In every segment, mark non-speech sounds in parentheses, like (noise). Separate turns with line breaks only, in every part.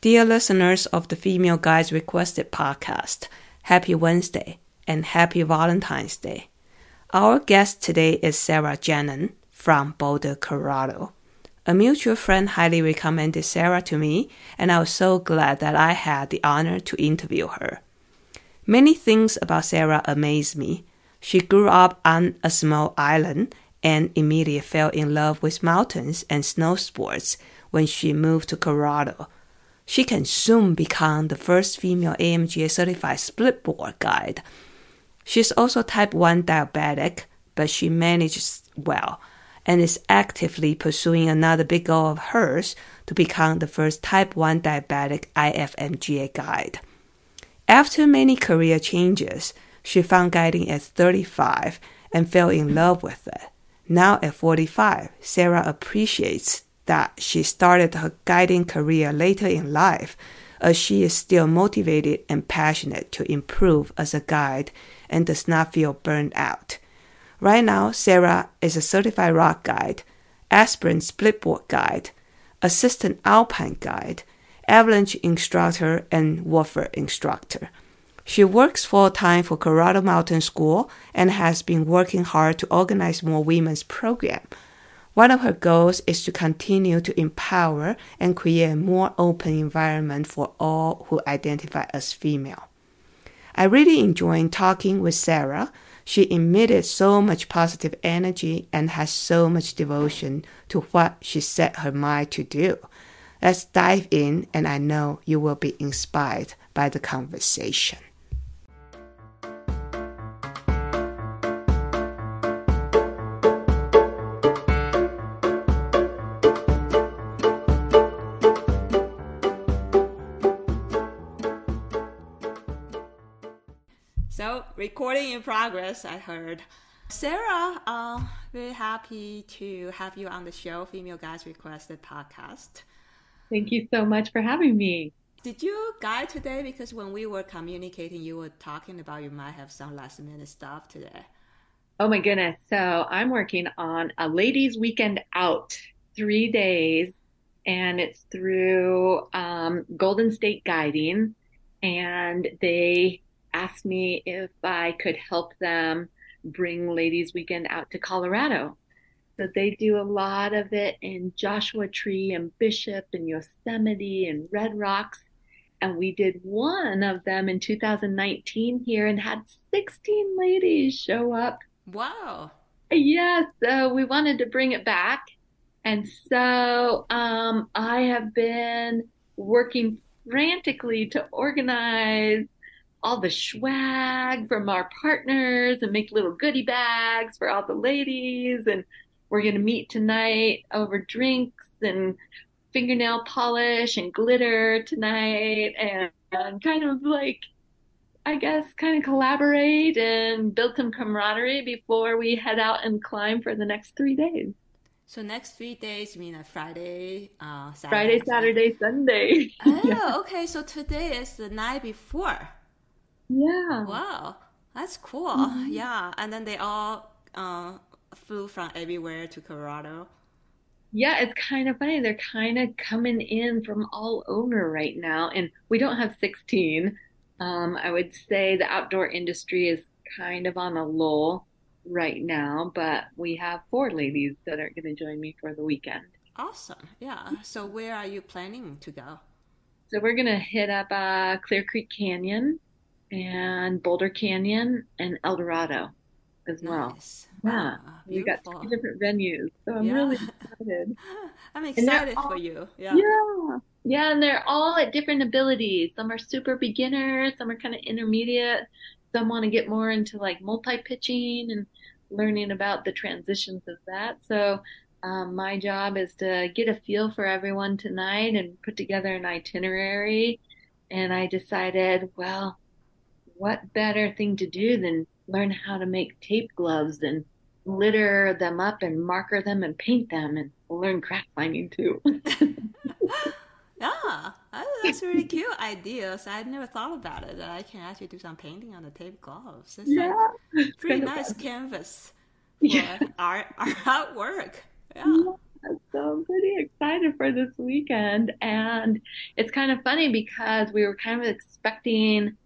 Dear listeners of the Female Guides Requested podcast, happy Wednesday and happy Valentine's Day. Our guest today is Sarah Janin from Boulder, Colorado. A mutual friend highly recommended Sarah to me, and I was so glad that I had the honor to interview her. Many things about Sarah amaze me. She grew up on a small island and immediately fell in love with mountains and snow sports when she moved to Colorado she can soon become the first female AMGA certified split board guide. She's also type 1 diabetic, but she manages well and is actively pursuing another big goal of hers to become the first type 1 diabetic IFMGA guide. After many career changes, she found guiding at 35 and fell in love with it. Now at 45, Sarah appreciates that she started her guiding career later in life, as she is still motivated and passionate to improve as a guide and does not feel burned out. Right now, Sarah is a certified rock guide, aspirant splitboard guide, assistant alpine guide, avalanche instructor, and WFR instructor. She works full time for Colorado Mountain School and has been working hard to organize more women's programs one of her goals is to continue to empower and create a more open environment for all who identify as female. I really enjoyed talking with Sarah. She emitted so much positive energy and has so much devotion to what she set her mind to do. Let's dive in, and I know you will be inspired by the conversation. Recording in progress, I heard. Sarah, uh, very happy to have you on the show, Female Guides Requested podcast.
Thank you so much for having me.
Did you guide today? Because when we were communicating, you were talking about you might have some last minute stuff today.
Oh my goodness. So I'm working on a ladies' weekend out, three days, and it's through um, Golden State Guiding. And they asked me if I could help them bring Ladies Weekend out to Colorado. So they do a lot of it in Joshua Tree and Bishop and Yosemite and Red Rocks. And we did one of them in 2019 here and had 16 ladies show up.
Wow.
Yes. so we wanted to bring it back. And so um, I have been working frantically to organize all the swag from our partners and make little goodie bags for all the ladies. And we're going to meet tonight over drinks and fingernail polish and glitter tonight and, and kind of like, I guess, kind of collaborate and build some camaraderie before we head out and climb for the next three days.
So next three days, you mean a Friday, uh,
Saturday, Friday, Saturday, Sunday. (laughs)
Oh, yeah. okay. So today is the night before.
Yeah.
Wow, that's cool. Mm-hmm. Yeah, and then they all uh, flew from everywhere to Colorado.
Yeah, it's kind of funny. They're kind of coming in from all over right now, and we don't have 16. Um, I would say the outdoor industry is kind of on a lull right now, but we have four ladies that are going to join me for the weekend.
Awesome. Yeah. So, where are you planning to go?
So, we're going to hit up uh, Clear Creek Canyon and Boulder Canyon and Eldorado as well.
Nice.
Yeah, wow, you got two different venues, so I'm yeah. really (laughs) excited.
I'm excited all, for you. Yeah.
yeah, yeah, and they're all at different abilities. Some are super beginners, some are kind of intermediate. Some want to get more into like multi pitching and learning about the transitions of that. So um, my job is to get a feel for everyone tonight and put together an itinerary. And I decided, well, what better thing to do than learn how to make tape gloves and litter them up and marker them and paint them and learn craft finding too. (laughs)
yeah, that's a really cute idea. So I never thought about it that I can actually do some painting on the tape gloves. It's
yeah,
like pretty nice fun. canvas (laughs) for yeah. our, (laughs) our artwork. Yeah.
yeah. so I'm pretty excited for this weekend. And it's kind of funny because we were kind of expecting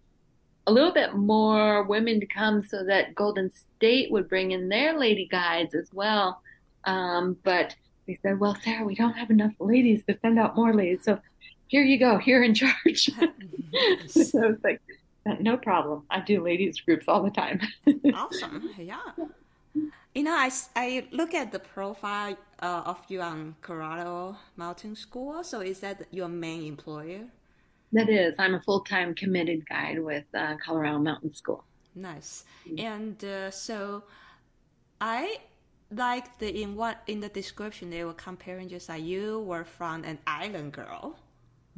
a little bit more women to come so that Golden State would bring in their lady guides as well. Um, but they said, well, Sarah, we don't have enough ladies to send out more ladies. So here you go. You're in charge. (laughs) so it's like, no problem. I do ladies groups all the time. (laughs)
awesome. Yeah. You know, I, I look at the profile uh, of you on Colorado Mountain School. So is that your main employer?
That is. I'm a full time committed guide with uh, Colorado Mountain School.
Nice. Mm-hmm. And uh, so I like the in what in the description they were comparing just like you were from an island girl.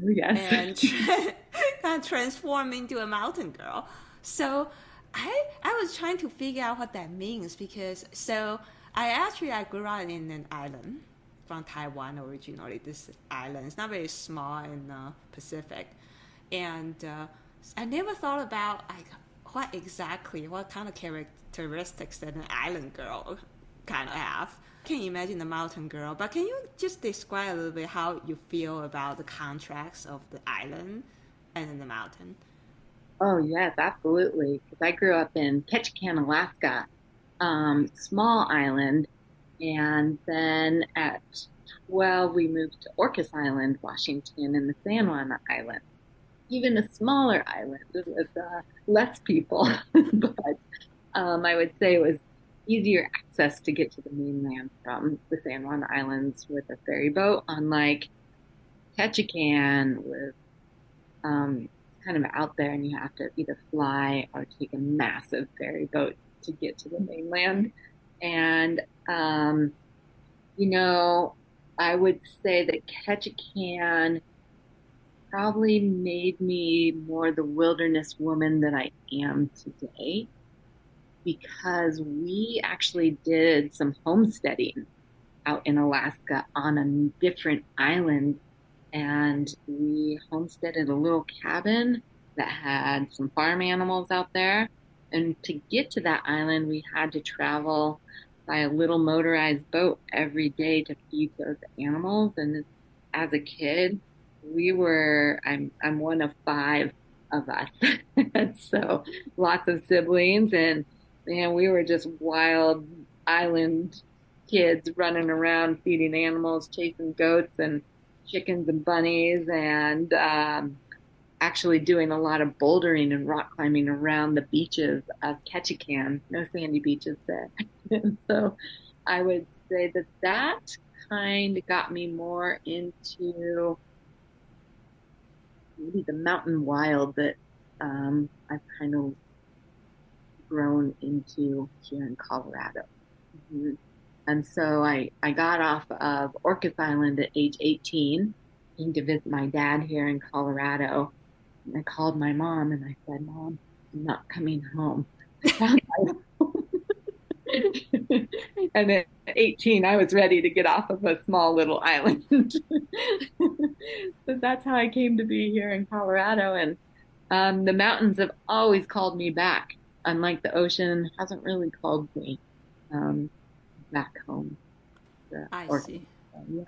Oh, yes.
And (laughs) (laughs) of transform into a mountain girl. So I I was trying to figure out what that means because so I actually I grew up in an island from Taiwan originally. This island is not very small in the Pacific, and uh, I never thought about like what exactly what kind of characteristics that an island girl kind of have. Can you imagine the mountain girl? But can you just describe a little bit how you feel about the contrasts of the island and the mountain?
Oh yes, absolutely. Because I grew up in Ketchikan, Alaska, um, small island, and then at 12 we moved to Orcas Island, Washington, and the San Juan Islands. Even a smaller island with uh, less people, (laughs) but um, I would say it was easier access to get to the mainland from the San Juan Islands with a ferry boat, unlike Ketchikan with um, kind of out there and you have to either fly or take a massive ferry boat to get to the mainland. And, um, you know, I would say that Ketchikan probably made me more the wilderness woman that I am today because we actually did some homesteading out in Alaska on a different island and we homesteaded a little cabin that had some farm animals out there. And to get to that island, we had to travel by a little motorized boat every day to feed those animals. And as a kid, we were, I'm, I'm one of five of us. (laughs) so lots of siblings and, man, we were just wild island kids running around feeding animals, chasing goats and chickens and bunnies and um, actually doing a lot of bouldering and rock climbing around the beaches of Ketchikan. No sandy beaches there. (laughs) so I would say that that kind of got me more into maybe the mountain wild that um, I've kind of grown into here in Colorado. Mm-hmm. And so I, I got off of Orcas Island at age 18, came to visit my dad here in Colorado. And I called my mom and I said, Mom, I'm not coming home. (laughs) (laughs) (laughs) and at 18, I was ready to get off of a small little island. (laughs) so that's how I came to be here in Colorado. And um, the mountains have always called me back, unlike the ocean hasn't really called me. Um, back home.
I see. yeah.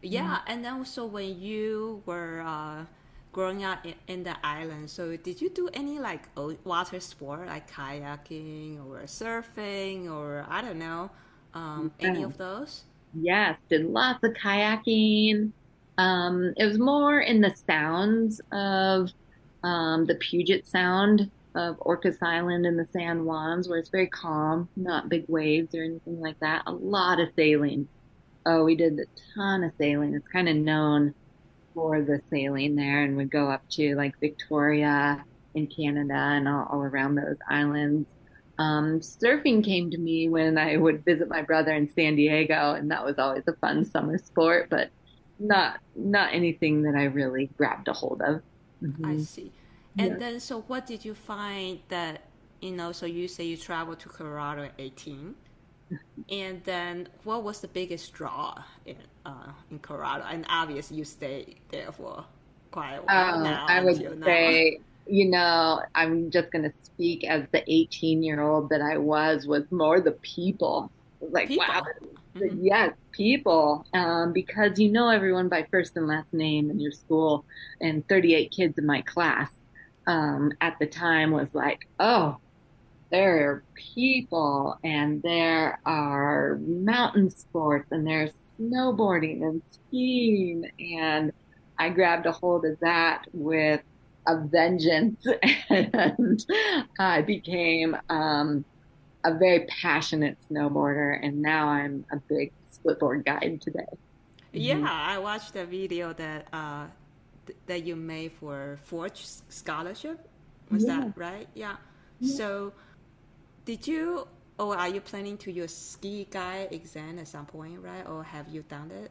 Yeah, and then also when you were uh, growing up in, in, the island, so did you do any like water sport like kayaking or surfing or I don't know, um, yeah. any of those?
Yes, did lots of kayaking. Um, it was more in the sounds of um, the Puget Sound of Orcas Island and the San Juans, where it's very calm, not big waves or anything like that. A lot of sailing. Oh, we did a ton of sailing. It's kind of known for the sailing there, and we'd go up to like Victoria in Canada and all, all around those islands. Um, surfing came to me when I would visit my brother in San Diego, and that was always a fun summer sport, but not not anything that I really grabbed a hold of.
Mm-hmm. I see. And yes. then, so what did you find that, you know, so you say you traveled to Colorado at 18. and then what was the biggest draw in, uh, in Colorado? And obviously you stayed there for quite a while um, now.
I would say, you know, I'm just going to speak as the 18 year old that I was, was more the people. Like, people. wow, mm-hmm. yes, people, um, because you know everyone by first and last name in your school, and 38 kids in my class um, at the time was like, oh, there are people, and there are mountain sports, and there's snowboarding and skiing, and I grabbed a hold of that with a vengeance, (laughs) and I became. Um, a very passionate snowboarder, and now I'm a big splitboard guide today.
Yeah, mm-hmm. I watched the video that uh, th- that you made for Forge Scholarship. Was yeah. that right? Yeah. yeah. So, did you or are you planning to use ski guide exam at some point, right? Or have you done it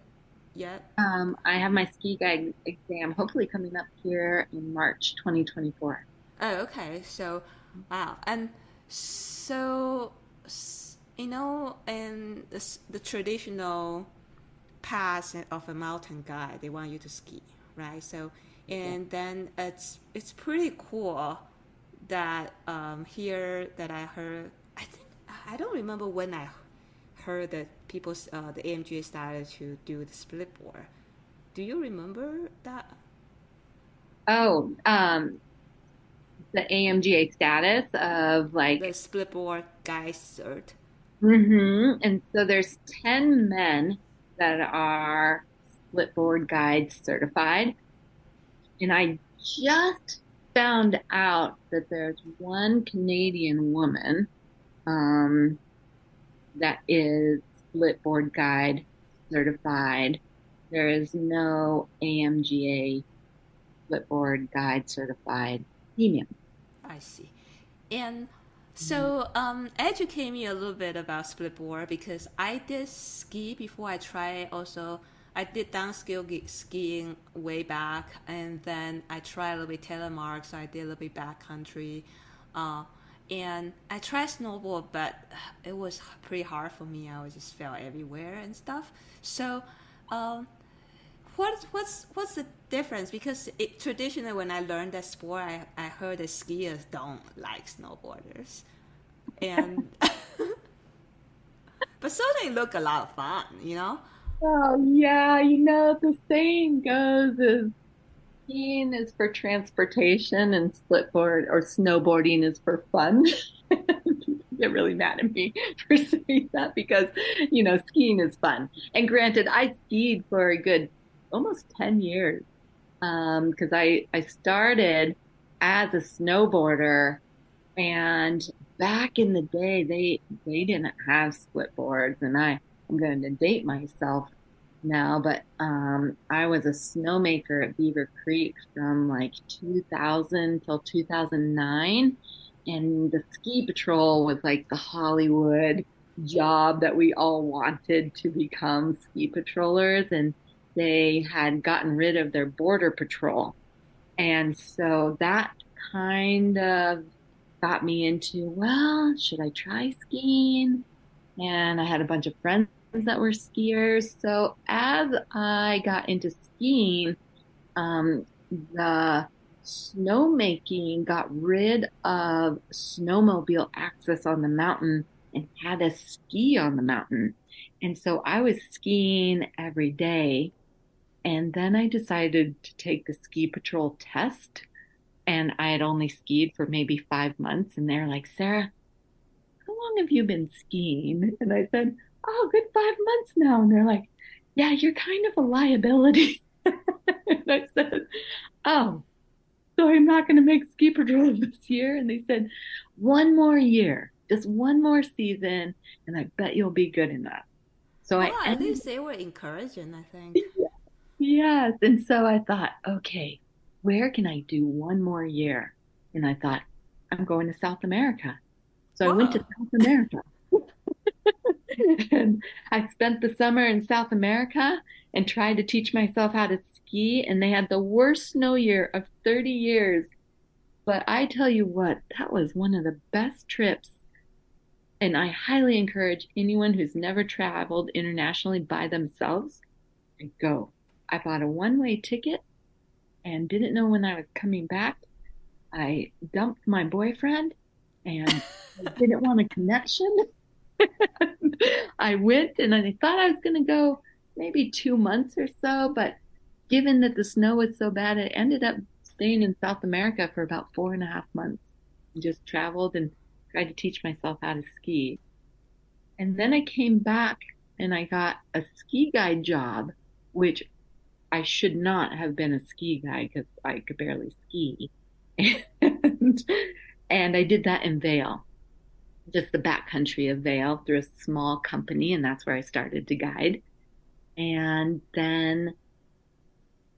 yet?
Um, I have my ski guide exam hopefully coming up here in March 2024. Oh,
okay. So, wow, and. So, you know, in the, the traditional path of a mountain guide, they want you to ski, right? So, and then it's it's pretty cool that um, here that I heard. I don't remember when I heard that people uh, the AMGA started to do the split board. Do you remember that?
Oh, um, the AMGA status of like
the split board guy cert.
Mm-hmm. And so there's 10 men that are split board guide certified. And I just found out that there's one Canadian woman um, that is split board guide certified. There is no AMGA split board guide certified female.
I see. And so, um, educate me a little bit about split board because I did ski before I tried. Also, I did downskill skiing way back, and then I tried a little bit telemark, so I did a little bit backcountry. Uh, and I tried snowboard, but it was pretty hard for me. I just fell everywhere and stuff. So, um, what what's what's the difference? Because it, traditionally, when I learned that sport, I, I heard that skiers don't like snowboarders, and (laughs) but certainly look a lot of fun, you know.
Oh yeah, you know the saying goes is skiing is for transportation and splitboard or snowboarding is for fun. (laughs) get really mad at me (laughs) for saying that because you know skiing is fun. And granted, I skied for a good almost 10 years. Um, cause I, I started as a snowboarder and back in the day, they, they didn't have split boards and I, I'm going to date myself now, but, um, I was a snowmaker at Beaver Creek from like 2000 till 2009. And the ski patrol was like the Hollywood job that we all wanted to become ski patrollers. And they had gotten rid of their boarder patrol. And so that kind of got me into, well, should I try skiing? And I had a bunch of friends that were skiers. So as I got into skiing, um, the snowmaking got rid of snowmobile access on the mountain and had a ski on the mountain. And so I was skiing every day and then I decided to take the ski patrol test. And I had only skied for maybe five months. And they're like, Sarah, how long have you been skiing? And I said, Oh, good five months now. And they're like, Yeah, you're kind of a liability. (laughs) and I said, Oh, so I'm not going to make ski patrol this year. And they said, One more year, just one more season, and I bet you'll be good enough.
So well, I at least they were encouraging, I think. (laughs)
Yes. And so I thought, okay, where can I do one more year? And I thought, I'm going to South America. So Whoa. I went to South America. (laughs) and I spent the summer in South America and tried to teach myself how to ski. And they had the worst snow year of 30 years. But I tell you what, that was one of the best trips. And I highly encourage anyone who's never traveled internationally by themselves to go. I bought a one way ticket and didn't know when I was coming back. I dumped my boyfriend and didn't want a connection. (laughs) (laughs) I went and I thought I was going to go maybe two months or so, but given that the snow was so bad, I ended up staying in South America for about four and a half months. Just traveled and tried to teach myself how to ski. And then I came back and I got a ski guide job, which I should not have been a ski guide because I could barely ski. (laughs) and, and I did that in Vail, just the backcountry of Vail through a small company. And that's where I started to guide. And then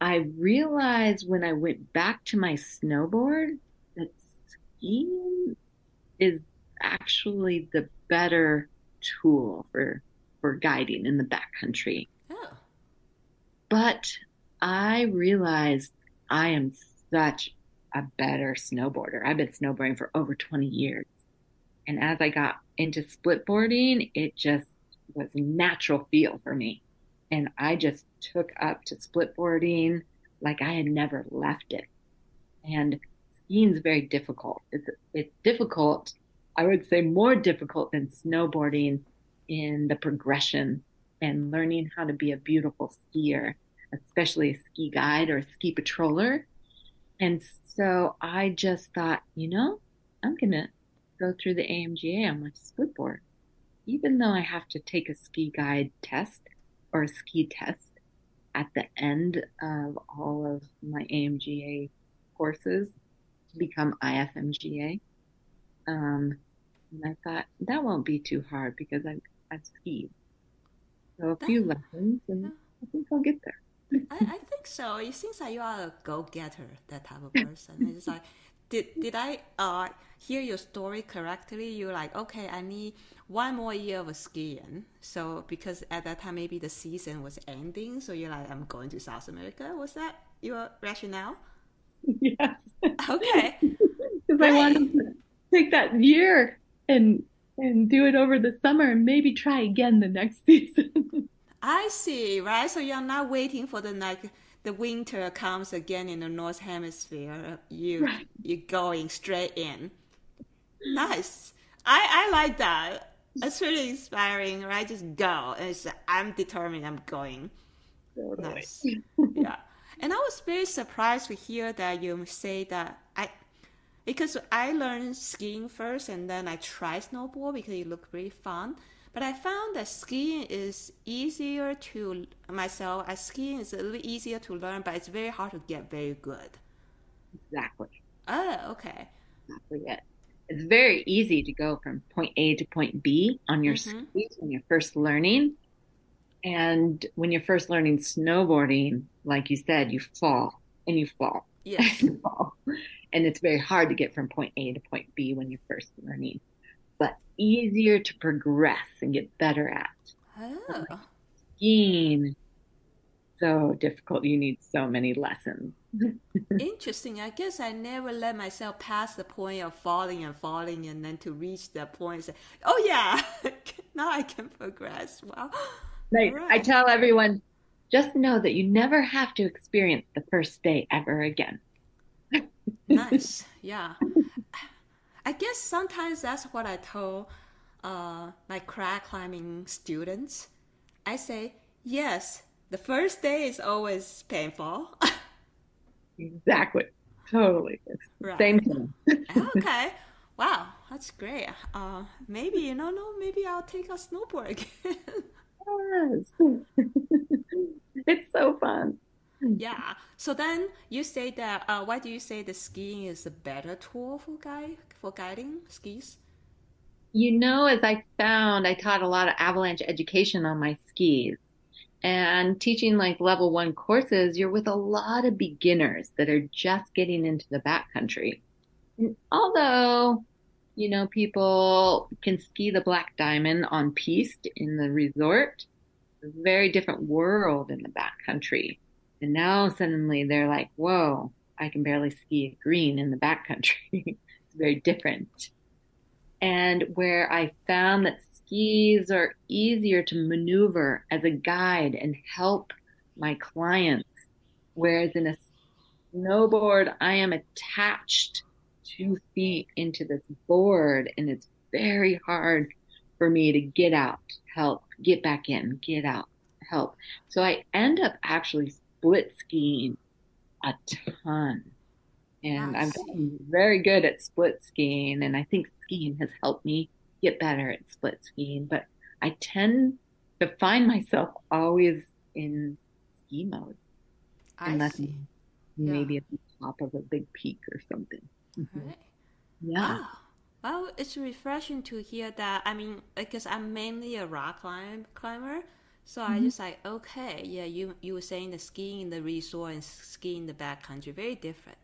I realized when I went back to my snowboard that skiing is actually the better tool for for guiding in the backcountry.
Oh.
But I realized I am such a better snowboarder. I've been snowboarding for over 20 years. And as I got into splitboarding, it just was natural feel for me. And I just took up to splitboarding like I had never left it. And skiing is very difficult. It's, it's difficult, I would say more difficult than snowboarding in the progression and learning how to be a beautiful skier, especially a ski guide or a ski patroller. And so I just thought, you know, I'm going to go through the AMGA on my splitboard. Even though I have to take a ski guide test or a ski test at the end of all of my AMGA courses to become IFMGA. Um, and I thought that won't be too hard because I've, I've skied. So a few lessons and I think I'll get there.
I, I think so. It seems like you are a go-getter, that type of person. it's like, did did I uh, hear your story correctly? You're like, okay, I need one more year of skiing. So because at that time maybe the season was ending, so you're like, I'm going to South America. Was that your rationale? (laughs)
Yes.
Okay. (laughs)
Because I wanted to take that year and and do it over the summer and maybe try again the next (laughs) season.
I see, right? So you're not waiting for the like the winter comes again in the north hemisphere. You
Right.
you're going straight in. Nice. I I like that. It's really inspiring, right? Just go. And it's, I'm determined. I'm going.
Totally.
Nice. yeah. And I was very surprised to hear that you say that I because I learned skiing first and then I tried snowboard because it looked really fun. But I found that skiing is easier to myself. As skiing is a little easier to learn, but it's very hard to get very good.
Exactly.
Oh, okay.
Exactly it. It's very easy to go from point A to point B on your
Mhm.
skis when you're first learning. And when you're first learning snowboarding, like you said, you fall and you fall
Yes.
and (laughs) you fall. And it's very hard to get from point A to point B when you're first learning, but easier to progress and get better at.
Oh.
Skiing, so difficult. You need so many lessons. (laughs)
Interesting. I guess I never let myself pass the point of falling and falling and then to reach the point and say, oh yeah, (laughs) now I can progress. Wow. (gasps)
Like I tell everyone, just know that you never have to experience the first day ever again. (laughs)
Nice. Yeah. I guess sometimes that's what I told uh, my crack climbing students. I say, yes, the first day is always painful.
Exactly. Totally.
Right.
same thing. (laughs)
okay. Wow, that's great. Uh, maybe, you know, no, maybe I'll take a snowboard (laughs) again.
Yes. (laughs) It's so fun.
yeah. So then you say that, uh, why do you say the skiing is a better tool for guide, for guiding skis?
You know, as I found, I taught a lot of avalanche education on my skis. And teaching like level one courses, you're with a lot of beginners that are just getting into the backcountry. And although, you know, people can ski the Black Diamond on piste in the resort, very different world in the backcountry. And now suddenly they're like, whoa, I can barely ski green in the backcountry. (laughs) very different and where I found that skis are easier to maneuver as a guide and help my clients. Whereas in a snowboard, I am attached two feet into this board and it's very hard for me to get out, help, get back in, get out, help. So I end up actually split skiing a ton. And
I
I'm gotten very good at split skiing. And I think skiing has helped me get better at split skiing. But I tend to find myself always in ski mode,
I
unless
see.
maybe at the top of a big peak or something. Mhm.
Right.
Yeah.
Oh, well, it's refreshing to hear that. I mean, because I'm mainly a rock climb, climber, so I
Mhm.
just like, okay, yeah, you you were saying the skiing in the resort and skiing in the backcountry, very different.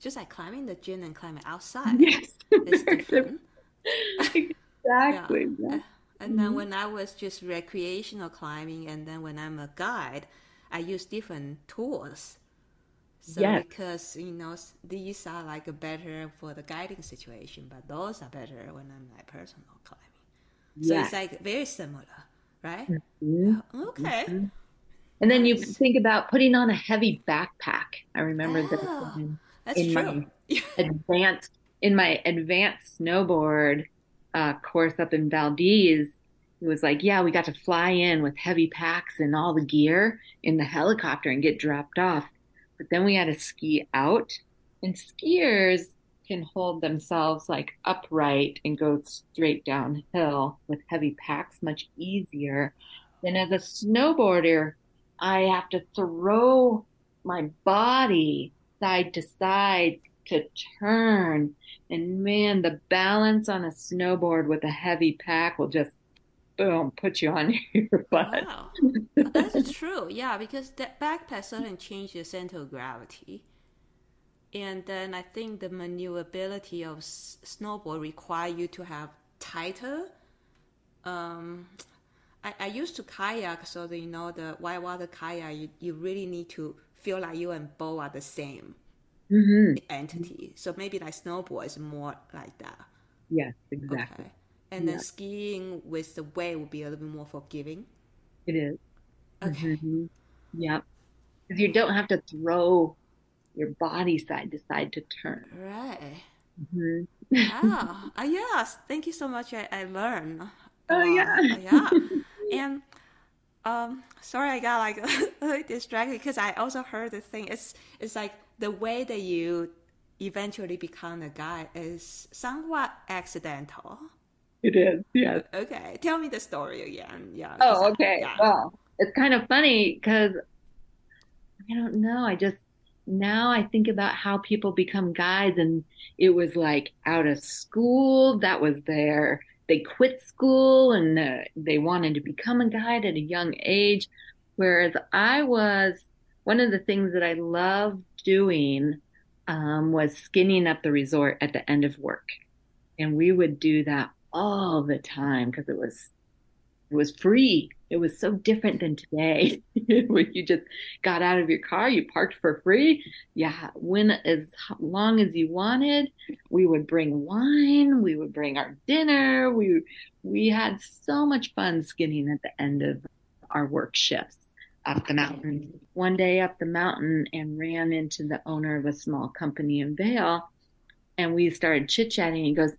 Just like climbing the gym and climbing outside, (laughs)
Yes.
it's different. (laughs) (laughs)
exactly.
Yeah.
Yeah.
And then
Mhm.
when I was just recreational climbing, and then when I'm a guide, I use different tools. So
Yes.
because you know these are like better for the guiding situation, but those are better when I'm like personal climbing. So
Yes.
it's like very similar, right?
Mhm.
Okay.
Mhm. And then you think about putting on a heavy backpack. I remember that
Ah,
in,
That's
in
true.
my (laughs) advanced in my advanced snowboard uh, course up in Valdez. It was like, yeah, we got to fly in with heavy packs and all the gear in the helicopter and get dropped off. But then we had to ski out, and skiers can hold themselves like upright and go straight downhill with heavy packs much easier than as a snowboarder. I have to throw my body side to side to turn. And man, the balance on a snowboard with a heavy pack will just boom, put you on (laughs) your butt.
Wow, that's true. Yeah, because that backpack certainly changes the center of gravity. And then I think the maneuverability of s- snowboard require you to have tighter. Um, I, I used to kayak, so that, you know the whitewater kayak, you, you really need to feel like you and Bo are the same
hmm
entity. So maybe like snowboard is more like that.
Yes, exactly.
Okay. And then skiing with the wave would be a little bit more forgiving.
It is.
Okay.
hmm Yep. Because you don't have to throw your body side to side to turn.
Right.
hmm
Ah, uh, (laughs) yes. Thank you so much. I, I learned.
Oh,
Uh,
yeah.
yeah. (laughs) And um, sorry, I got like (laughs) a little distracted because I also heard the thing. It's it's like the way that you eventually become a guy is somewhat accidental.
It is. Yes.
Okay, tell me the story again. Yeah.
Oh,
I-
okay.
yeah.
Well, it's kind of funny because I don't know. I just now I think about how people become guides, and it was like out of school. That was their, they quit school and they wanted to become a guide at a young age. Whereas I was, one of the things that I loved doing um, was skinning up the resort at the end of work. And we would do that all the time because it was it was free. It was so different than today, (laughs) where you just got out of your car, you parked for free. Yeah, went as long as you wanted. We would bring wine, we would bring our dinner. We we had so much fun skinning at the end of our work shifts up the mountain. One day up the mountain and ran into the owner of a small company in Vail, and we started chit chatting. He goes,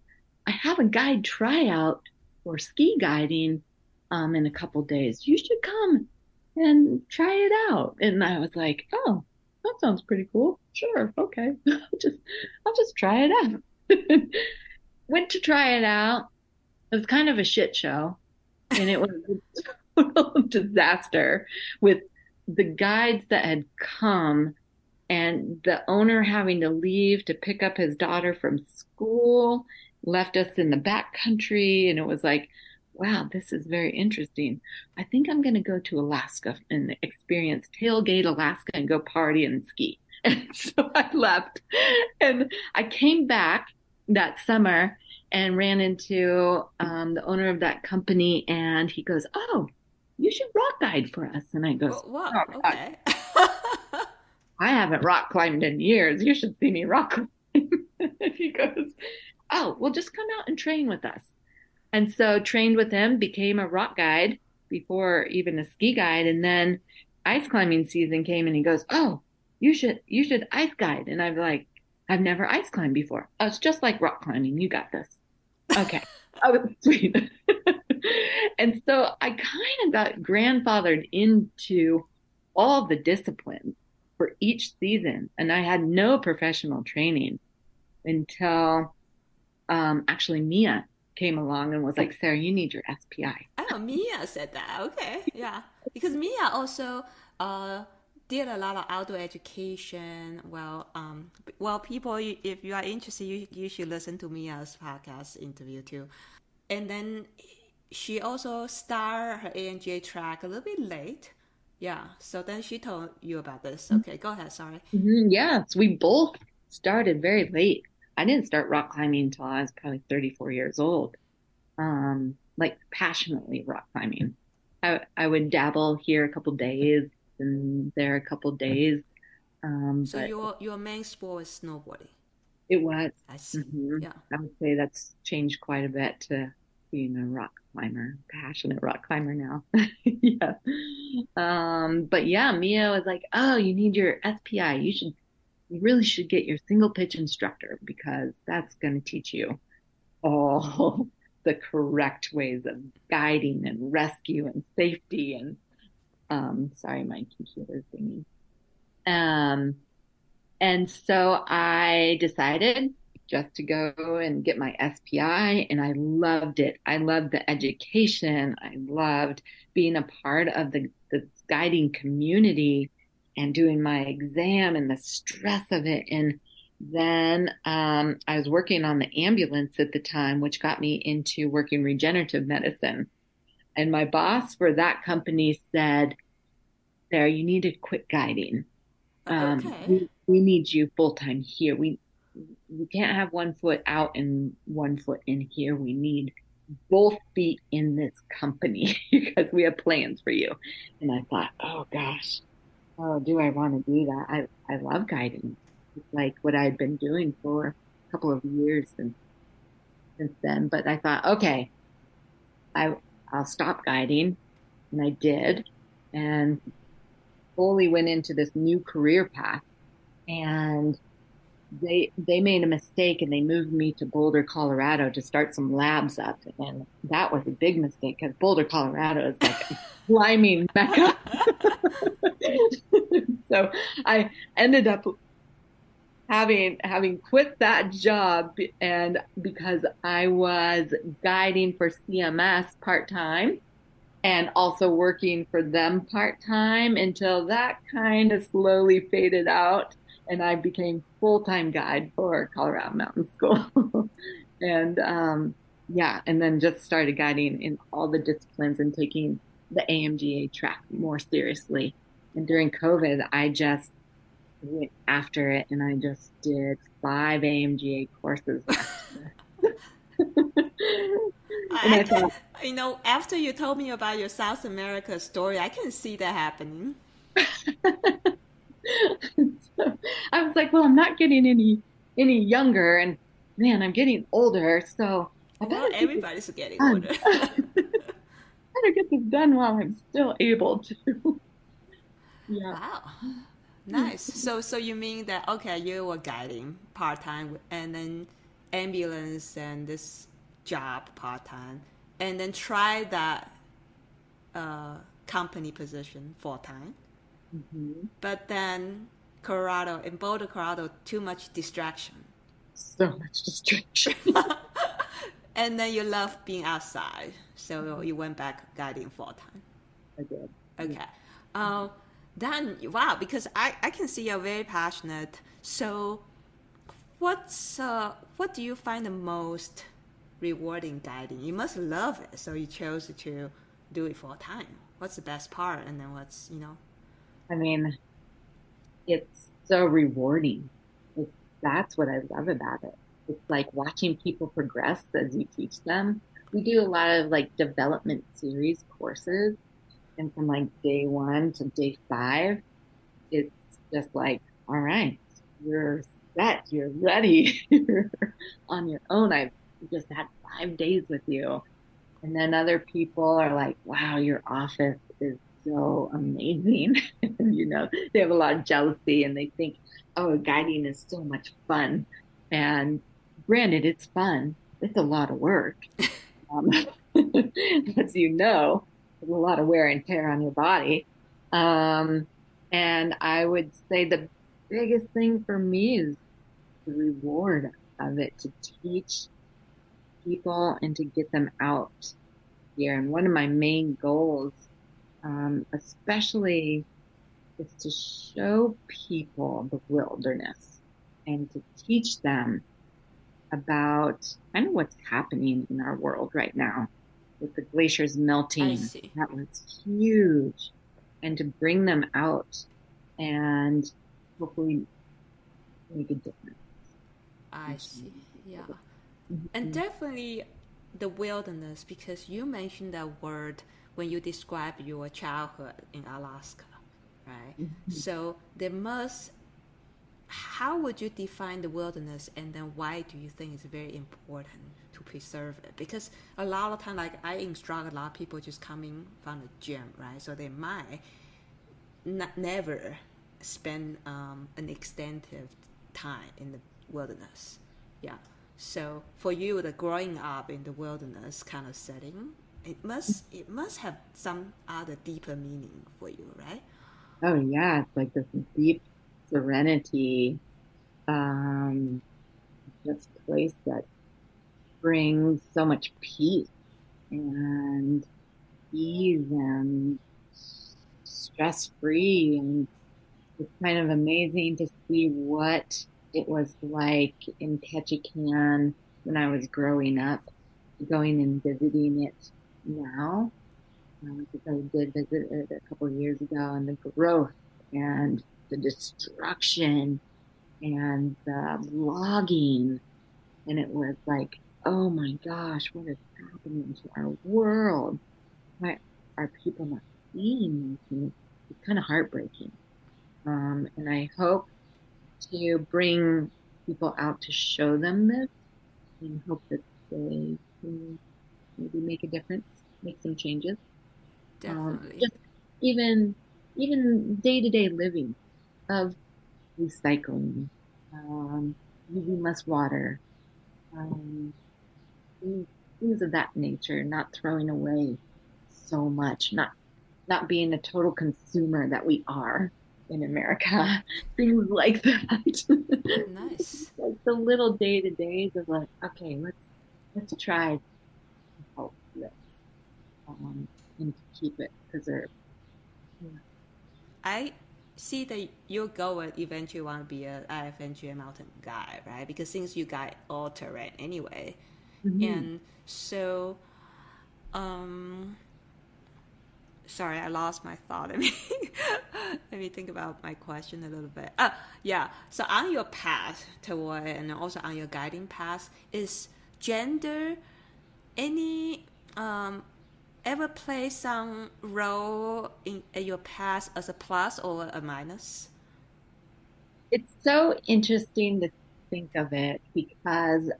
"I have a guide tryout for ski guiding." Um, in a couple days. You should come and try it out. And I was like, oh, that sounds pretty cool. Sure, okay. (laughs) I'll just I'll just try it out. (laughs) Went to try it out. It was kind of a shit show. And it was a (laughs) total disaster with the guides that had come and the owner having to leave to pick up his daughter from school, left us in the back country, and it was like, wow, this is very interesting. I think I'm going to go to Alaska and experience Tailgate Alaska and go party and ski. And (laughs) so I left and I came back that summer and ran into um, the owner of that company and he goes, oh, you should rock guide for us. And I goes,
Whoa,
"Oh,
okay.
I haven't rock climbed in years. You should see me rock (laughs) climb. and he goes, oh, well, just come out and train with us. And so trained with him, became a rock guide before even a ski guide. And then ice climbing season came and he goes, Oh, you should, you should ice guide. And I'm like, I've never ice climbed before. Oh, it's just like rock climbing. You got this. Okay. (laughs) oh, sweet. (laughs) and so I kind of got grandfathered into all the disciplines for each season. And I had no professional training until um, actually Mia came along and was like, Sarah, you need your SPI.
Oh, Mia said that. Okay. Yeah. Because Mia also uh, did a lot of outdoor education. Well, um, well, people, if you are interested, you, you should listen to Mia's podcast interview too. And then she also started her AMGA track a little bit late. Yeah. So then she told you about this. Mm-hmm. Okay, go ahead. Sorry.
Mm-hmm. Yes, we both started very late. I didn't start rock climbing until I was probably 34 years old. Um, like passionately rock climbing. I, I would dabble here a couple days and there a couple days. Um,
so your your main sport was snowboarding.
It was.
I see. Mm-hmm. Yeah.
I would say that's changed quite a bit to being a rock climber, passionate rock climber now. (laughs) yeah. Um, but yeah, Mia was like, "Oh, you need your SPI. You should, you really should get your single pitch instructor because that's going to teach you all (laughs) the correct ways of guiding and rescue and safety and um, sorry, my computer's thingy. Um, and so I decided just to go and get my SPI, and I loved it. I loved the education. I loved being a part of the, the guiding community and doing my exam and the stress of it. And then um, I was working on the ambulance at the time, which got me into working regenerative medicine. And my boss for that company said, There, you need to quit guiding. Um, okay. we, we need you full time here. We we can't have one foot out and one foot in here. We need both feet in this company (laughs) because we have plans for you. And I thought, oh gosh, oh, do I want to do that? I, I love guiding. It's like what I'd been doing for a couple of years since, since then. But I thought, okay, I, I'll stop guiding. And I did. And fully went into this new career path. And they they made a mistake and they moved me to Boulder, Colorado to start some labs up, and that was a big mistake because Boulder, Colorado is like a (laughs) climbing mecca. (laughs) so I ended up having having quit that job and because I was guiding for CMS part time and also working for them part time until that kind of slowly faded out and I became full time guide for Colorado Mountain (laughs) School. and um, yeah, and then just started guiding in all the disciplines and taking the AMGA track more seriously. And during COVID, I just went after it and I just did five AMGA courses. (laughs) (laughs)
I, I can, you know, after you told me about your South America story, I can see that happening.
so was like, well, I'm not getting any any younger, and man, I'm getting older. So
I well, everybody's getting older.
I (laughs) (laughs) better get this done while I'm still able to. (laughs)
yeah. Wow. Nice. So, so you mean that okay, you were guiding part time, and then ambulance and this job part time, and then try that uh, company position full time. Mm-hmm. But then Colorado, in Boulder, Colorado, too much distraction.
So much distraction. (laughs)
and then you love being outside, so you went back guiding full time.
I did.
Okay. Um, then wow, because I, I can see you're very passionate. So, what's uh, what do you find the most rewarding guiding? You must love it, so you chose to do it full time. What's the best part, and then what's you know
I mean, it's so rewarding. That's what I love about it. It's like watching people progress as you teach them. We do a lot of like development series courses, and from like day one to day five, it's just like, all right, you're set, you're ready, (laughs) you're on your own. I've just had five days with you. And then other people are like, wow, your office is so amazing. (laughs) you know, they have a lot of jealousy and they think, oh, guiding is so much fun. And granted, it's fun. It's a lot of work. (laughs) um, (laughs) as you know, a lot of wear and tear on your body. Um, and I would say the biggest thing for me is the reward of it to teach people and to get them out here. And one of my main goals, um, especially, is to show people the wilderness and to teach them about kind of what's happening in our world right now with the glaciers melting. That was huge. And to bring them out and hopefully make a difference.
I see. Yeah. Mm-hmm. And definitely the wilderness, because you mentioned that word when you describe your childhood in Alaska, right? Mm-hmm. So there must how would you define the wilderness and then why do you think it's very important to preserve it because a lot of time like i instruct a lot of people just coming from the gym right so they might not, never spend um, an extensive time in the wilderness yeah so for you the growing up in the wilderness kind of setting it must it must have some other deeper meaning for you right
oh yeah it's like this deep serenity, um, this place that brings so much peace and ease and stress free. And it's kind of amazing to see what it was like in Ketchikan when I was growing up, going and visiting it now. Um, I did visit it a couple of years ago, and the growth and the destruction and the logging. And it was like, oh my gosh, what is happening to our world? Why are people not seeing this? it's kind of heartbreaking. Um, and I hope to bring people out to show them this and hope that they can maybe make a difference, make some changes.
Um, Definitely. Um,
just even even day to day living of recycling, um, using less water, um, things of that nature, not throwing away so much, not not being a total consumer that we are in America, (laughs) things like
that. nice. (laughs)
like the little day to days of like, okay, let's let's try to help this um, and to keep it preserved.
Yeah. I see that your goal eventually want to be a IFMGA mountain guy, right? Because since you guide all terrain anyway, mm-hmm. and so, um, sorry, I lost my thought. (laughs) Let me let me think about my question a little bit. Uh, yeah. So on your path toward, and also on your guiding path, is gender any um ever play some role in, in your past as a plus or a minus?
It's so interesting to think of it because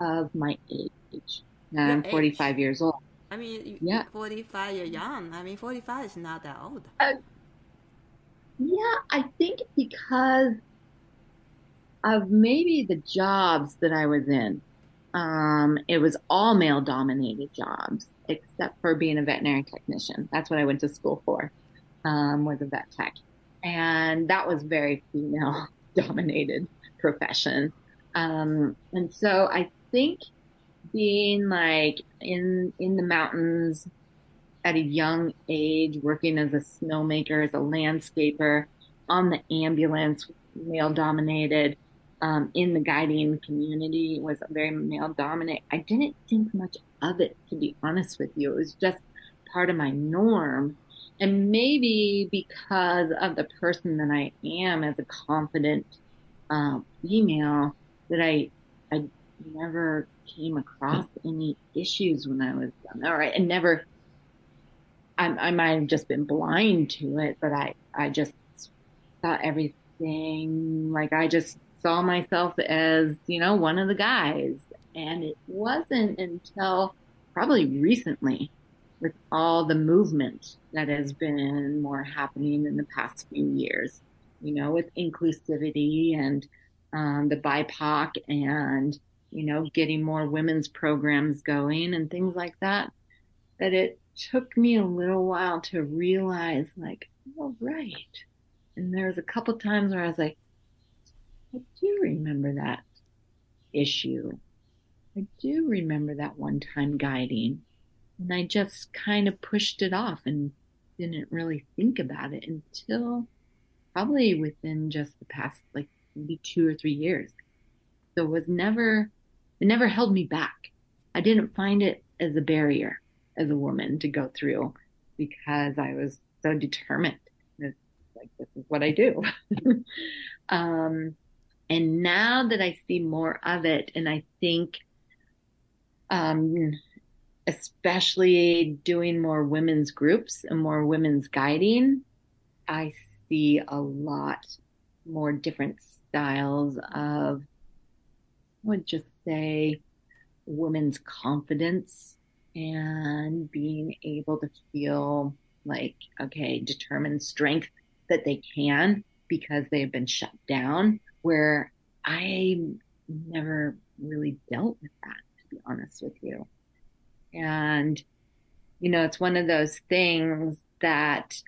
of my age. Now I'm 45 years old.
I mean, yeah. 45, you're young. I mean, 45 is not that old.
Uh, yeah, I think because of maybe the jobs that I was in. Um, it was all male dominated jobs except for being a veterinary technician. That's what I went to school for, um, was a vet tech. And that was very female (laughs) dominated profession. Um, and so I think being like in, in the mountains at a young age, working as a snowmaker, as a landscaper on the ambulance, male dominated, um, in the guiding community was very male dominant. I didn't think much of it, to be honest with you. It was just part of my norm. And maybe because of the person that I am as a confident uh, female, that I, I never came across any issues when I was young. All right. And never, I, I might have just been blind to it, but I, I just thought everything, like I just saw myself as, you know, one of the guys. And it wasn't until probably recently with all the movement that has been more happening in the past few years, you know, with inclusivity and um, the BIPOC and, you know, getting more women's programs going and things like that. that it took me a little while to realize, like, oh, right. And there was a couple times where I was like, I do remember that issue. I do remember that one time guiding. And I just kind of pushed it off and didn't really think about it until probably within just the past like maybe two or three years. So it was never, it never held me back. I didn't find it as a barrier as a woman to go through because I was so determined. It's like, this is what I do. (laughs) um, and now that I see more of it, and I think, um, especially doing more women's groups and more women's guiding, I see a lot more different styles of, I would just say, women's confidence and being able to feel like, okay, determined strength that they can because they've been shut down, where I never really dealt with that, to be honest with you. And, you know, it's one of those things that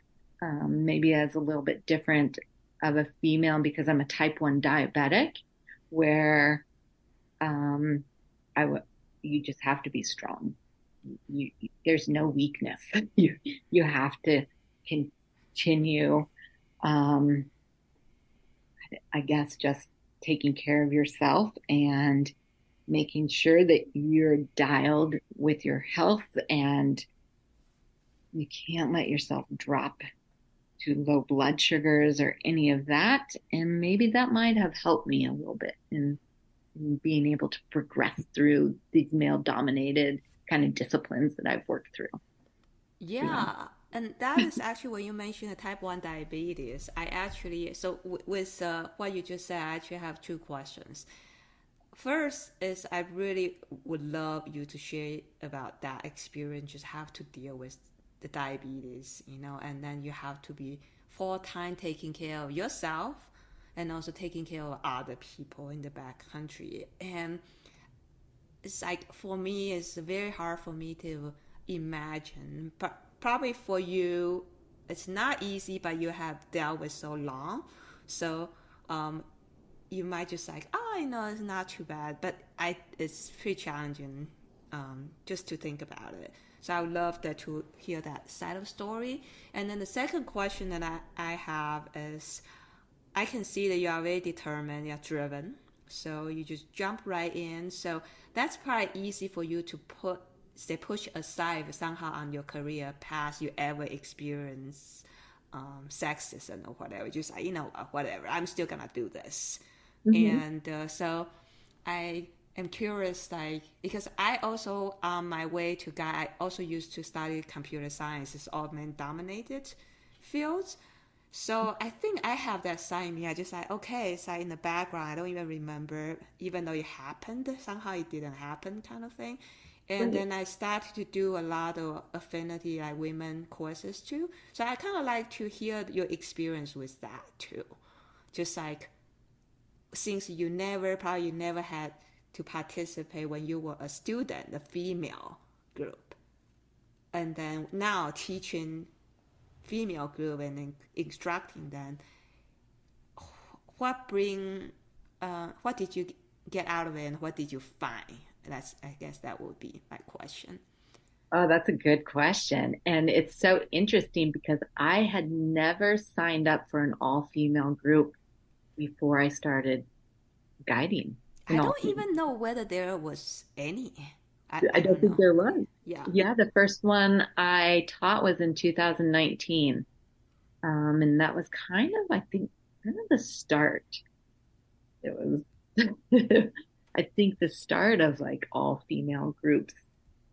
um, maybe as a little bit different of a female because I'm a type 1 diabetic, where um, I w- you just have to be strong. You, you, there's no weakness. (laughs) you you have to continue. Um, I guess just taking care of yourself and making sure that you're dialed with your health and you can't let yourself drop to low blood sugars or any of that. And maybe that might have helped me a little bit in, in being able to progress through these male dominated kind of disciplines that I've worked through.
Yeah. yeah. And that is (laughs) actually when you mentioned the type 1 diabetes. I actually, so with uh, what you just said, I actually have two questions. First is I really would love you to share about that experience, just have to deal with the diabetes, you know, and then you have to be full time taking care of yourself and also taking care of other people in the back country. And it's like for me, it's very hard for me to imagine, but probably for you, it's not easy, but you have dealt with so long. So um, you might just like, oh, I know it's not too bad, but I it's pretty challenging um, just to think about it. So I would love that to hear that side of story. And then the second question that I, I have is I can see that you are very determined, you're driven. So you just jump right in. So that's probably easy for you to put say push aside somehow on your career path you ever experience um, sexism or whatever. Just like, you know whatever. I'm still gonna do this. Mm-hmm. And uh, so I am curious, like, because I also, on my way to guide, I also used to study computer science. It's all men dominated fields. So I think I have that side in me. I just like, okay, it's like in the background. I don't even remember, even though it happened, somehow it didn't happen kind of thing. And then I started to do a lot of affinity, like women courses too. So I kind of like to hear your experience with that too. Just like, since you never, probably you never had to participate when you were a student, a female group. And then now teaching female group and instructing them. What bring, uh, what did you get out of it and what did you find? That's, I guess that would be my question.
Oh, that's a good question. And it's so interesting because I had never signed up for an all female group before I started guiding.
I don't even know whether there was any.
I, I, I don't, think there was. Yeah. Yeah. The first one I taught was in 2019. Um, and that was kind of, I think, kind of the start. It was, (laughs) I think, the start of like all female groups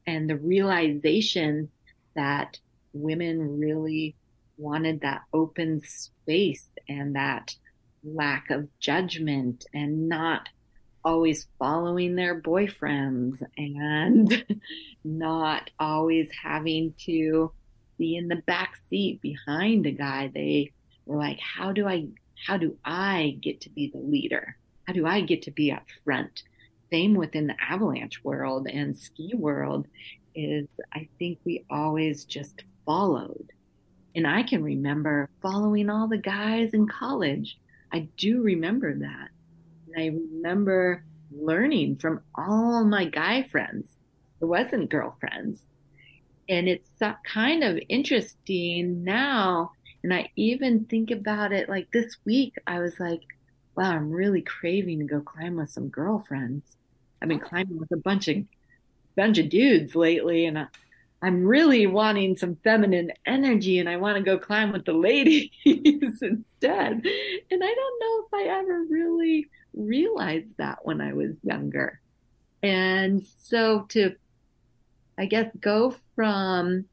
and the realization that women really wanted that open space and that lack of judgment and not always following their boyfriends and (laughs) not always having to be in the back seat behind a guy. They were like, how do I, how do I get to be the leader? How do I get to be up front? Same within the avalanche world and ski world. is I think we always just followed. And I can remember following all the guys in college. I do remember that. And I remember learning from all my guy friends. It wasn't girlfriends. And it's kind of interesting now. And I even think about it like this week, I was like, wow, I'm really craving to go climb with some girlfriends. I've been climbing with a bunch of bunch of dudes lately, and I, I'm really wanting some feminine energy, and I want to go climb with the ladies (laughs) instead. And I don't know if I ever really realized that when I was younger. And so to, I guess, go from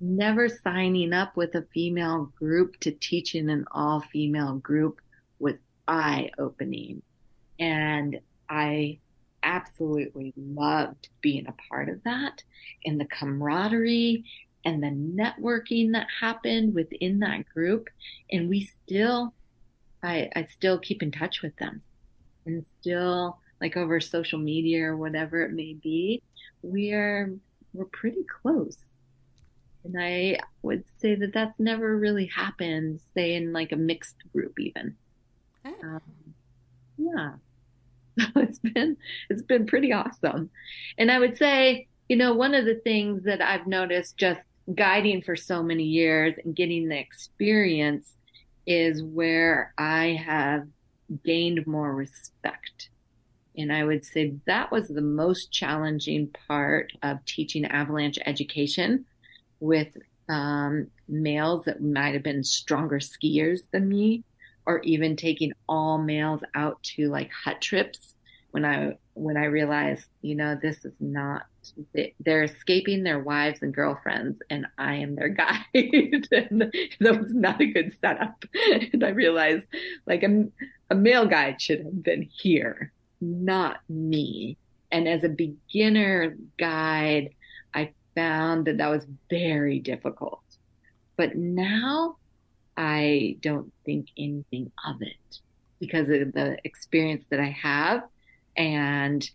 never signing up with a female group to teaching an all female group was eye opening. And I absolutely loved being a part of that and the camaraderie and the networking that happened within that group. And we still, I, I still keep in touch with them and still like over social media or whatever it may be, we are, we're pretty close. And I would say that that's never really happened, say in like a mixed group even. Oh. Um, yeah. (laughs) it's been it's been pretty awesome. And I would say, you know, one of the things that I've noticed just guiding for so many years and getting the experience is where I have gained more respect. And I would say that was the most challenging part of teaching avalanche education with um, males that might have been stronger skiers than me or even taking all males out to like hut trips when I when I realized, you know, this is not they're escaping their wives and girlfriends and I am their (laughs) guide and that was not a good setup. And I realized like a, a male guide should have been here, not me. And as a beginner guide, I found that that was very difficult. But now I don't think anything of it because of the experience that I have and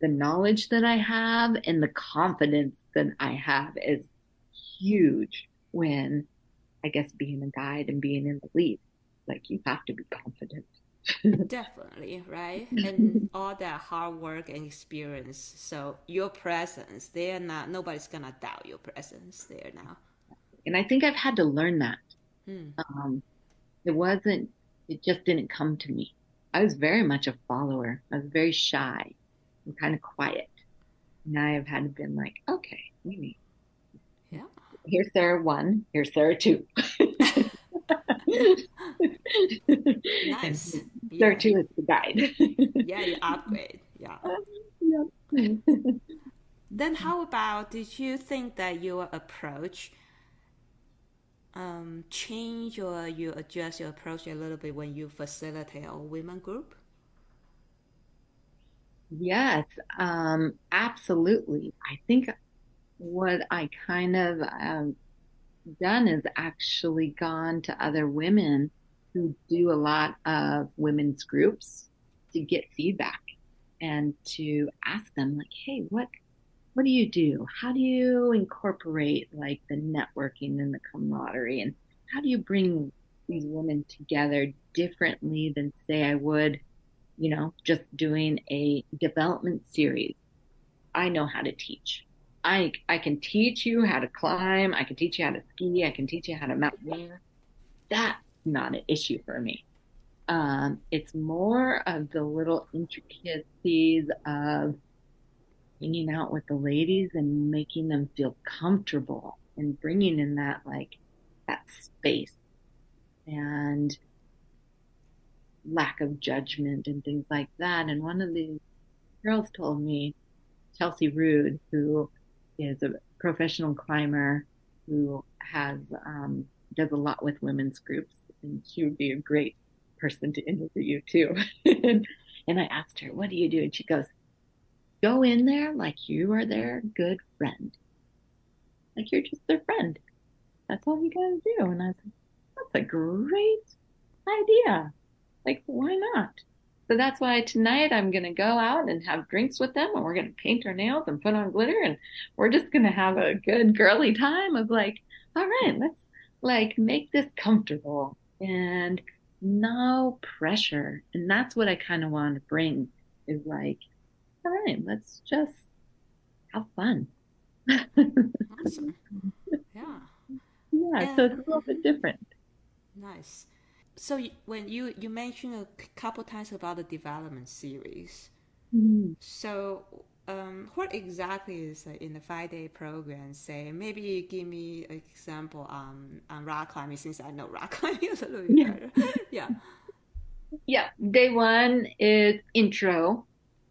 the knowledge that I have and the confidence that I have is huge when I guess being a guide and being in the lead. Like you have to be confident. (laughs)
Definitely, right? And all that hard work and experience. So your presence, they're not nobody's gonna doubt your presence there now.
And I think I've had to learn that Hmm. Um, it wasn't, it just didn't come to me. I was very much a follower. I was very shy and kind of quiet. And I have had to been like, okay, maybe. Yeah. Here's Sarah one. Here's Sarah two. (laughs)
nice.
Sarah yeah. two is the guide. (laughs)
yeah, you upgrade. Yeah. (laughs) yeah. then how about did you think that your approach um, change or you adjust your approach a little bit when you facilitate a women group?
Yes, um, absolutely. I think what I kind of um, done is actually gone to other women who do a lot of women's groups to get feedback and to ask them like, hey, what what do you do? How do you incorporate like the networking and the camaraderie? And how do you bring these women together differently than, say, I would, you know, just doing a development series? I know how to teach. I, I can teach you how to climb. I can teach you how to ski. I can teach you how to mountaineer. That's not an issue for me. Um, it's more of the little intricacies of hanging out with the ladies and making them feel comfortable and bringing in that like that space and lack of judgment and things like that. And one of the girls told me, Chelsea Rude, who is a professional climber who has um, does a lot with women's groups, and she would be a great person to interview too. (laughs) and I asked her, "What do you do?" And she goes, Go in there like you are their good friend. Like you're just their friend. That's all you gotta do. And I was like, that's a great idea. Like, why not? So that's why tonight I'm going to go out and have drinks with them and we're going to paint our nails and put on glitter and we're just going to have a good girly time of like, all right, let's like make this comfortable and no pressure. And that's what I kind of want to bring is like, right, let's just have fun.
awesome. Yeah.
Yeah, and, so it's a little bit different.
Nice so when you you mentioned a couple times about the development series, mm-hmm. so um, what exactly is in the five day program? Say maybe give me an example on on rock climbing since I know rock (laughs) climbing a little bit yeah. better. yeah. (laughs)
Yeah. Day one is intro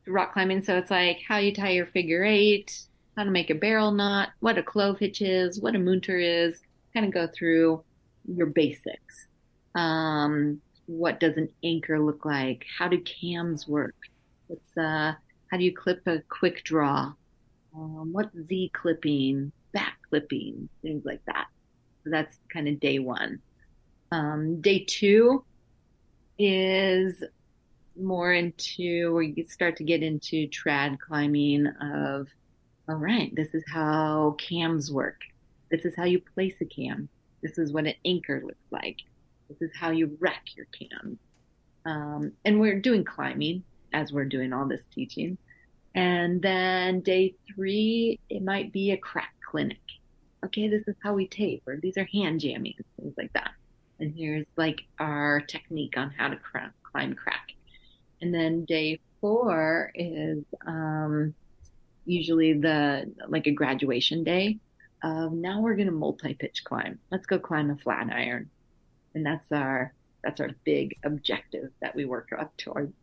rock climbing. So it's like how you tie your figure eight, how to make a barrel knot, what a clove hitch is, what a munter is, kind of go through your basics. Um, what does an anchor look like? How do cams work? What's uh, how do you clip a quick draw? Um, what's Z clipping, back clipping, things like that. So that's kind of day one. Um, day two is more into where you start to get into trad climbing of, all right, this is how cams work. This is how you place a cam. This is what an anchor looks like. This is how you wreck your cam. Um, and we're doing climbing as we're doing all this teaching. And then day three, it might be a crack clinic. Okay, this is how we tape, or these are hand jammies, things like that. And here's like our technique on how to climb crack. And then day four is um, usually the like a graduation day. Um, now we're going to multi pitch climb. Let's go climb a Flatiron and that's our that's our big objective that we work up towards.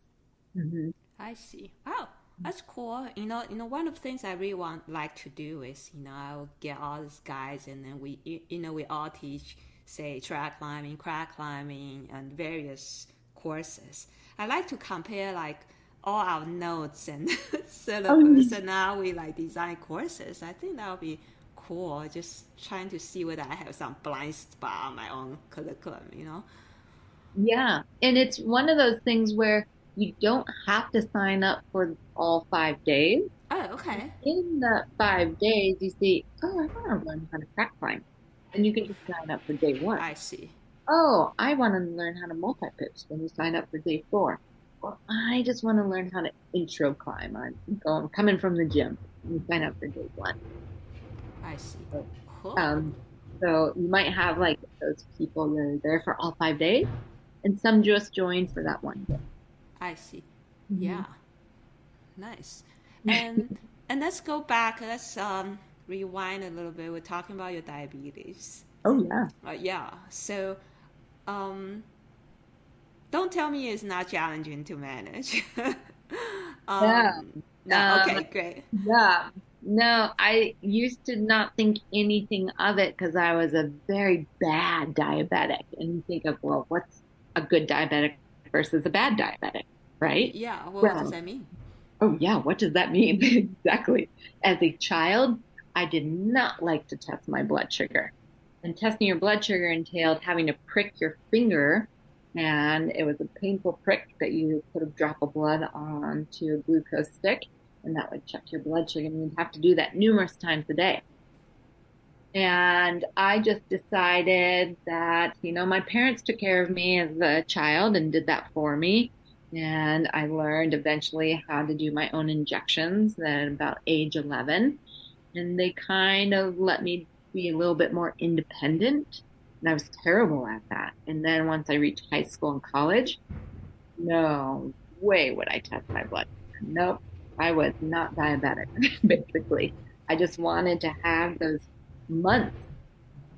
Mm-hmm. I see. Wow, that's cool. You know, you know, one of the things I really want like to do is, you know, I'll get all these guys, and then we, you know, we all teach, say, trad climbing, crack climbing, and various courses. I like to compare like all our notes and syllabus, oh, and now we like design courses. I think that would be cool. Just trying to see whether I have some blind spot on my own curriculum, you know?
Yeah. And it's one of those things where you don't have to sign up for all five days.
Oh, okay.
In the five days, you see, oh, I want to learn how to crack climb. And you can just sign up for day one.
I see.
Oh, I want to learn how to multi pitch. Then you sign up for day four. Well, I just want to learn how to intro climb. I'm going coming from the gym. You sign up for day one.
I see.
Cool. Um, so you might have like those people that are there for all five days, and some just join for that one day.
I see. Mm-hmm. Yeah. Nice. And (laughs) and let's go back. Let's um, rewind a little bit. We're talking about your diabetes.
Oh yeah.
Uh, yeah. So, um, don't tell me it's not challenging to manage. (laughs) um,
yeah.
No, okay, um, great.
Yeah. No, I used to not think anything of it because I was a very bad diabetic. And you think of, well, what's a good diabetic versus a bad diabetic, right?
Yeah. Well, well, what does that mean?
Oh, yeah. What does that mean? (laughs) exactly. As a child, I did not like to test my blood sugar. And testing your blood sugar entailed having to prick your finger. And it was a painful prick that you put a drop of blood onto a glucose stick and that would check your blood sugar. And you'd have to do that numerous times a day. And I just decided that, you know, my parents took care of me as a child and did that for me. And I learned eventually how to do my own injections at about age 11. And they kind of let me be a little bit more independent. And I was terrible at that. And then once I reached high school and college, no way would I test my blood. Nope. I was not diabetic, (laughs) basically. I just wanted to have those months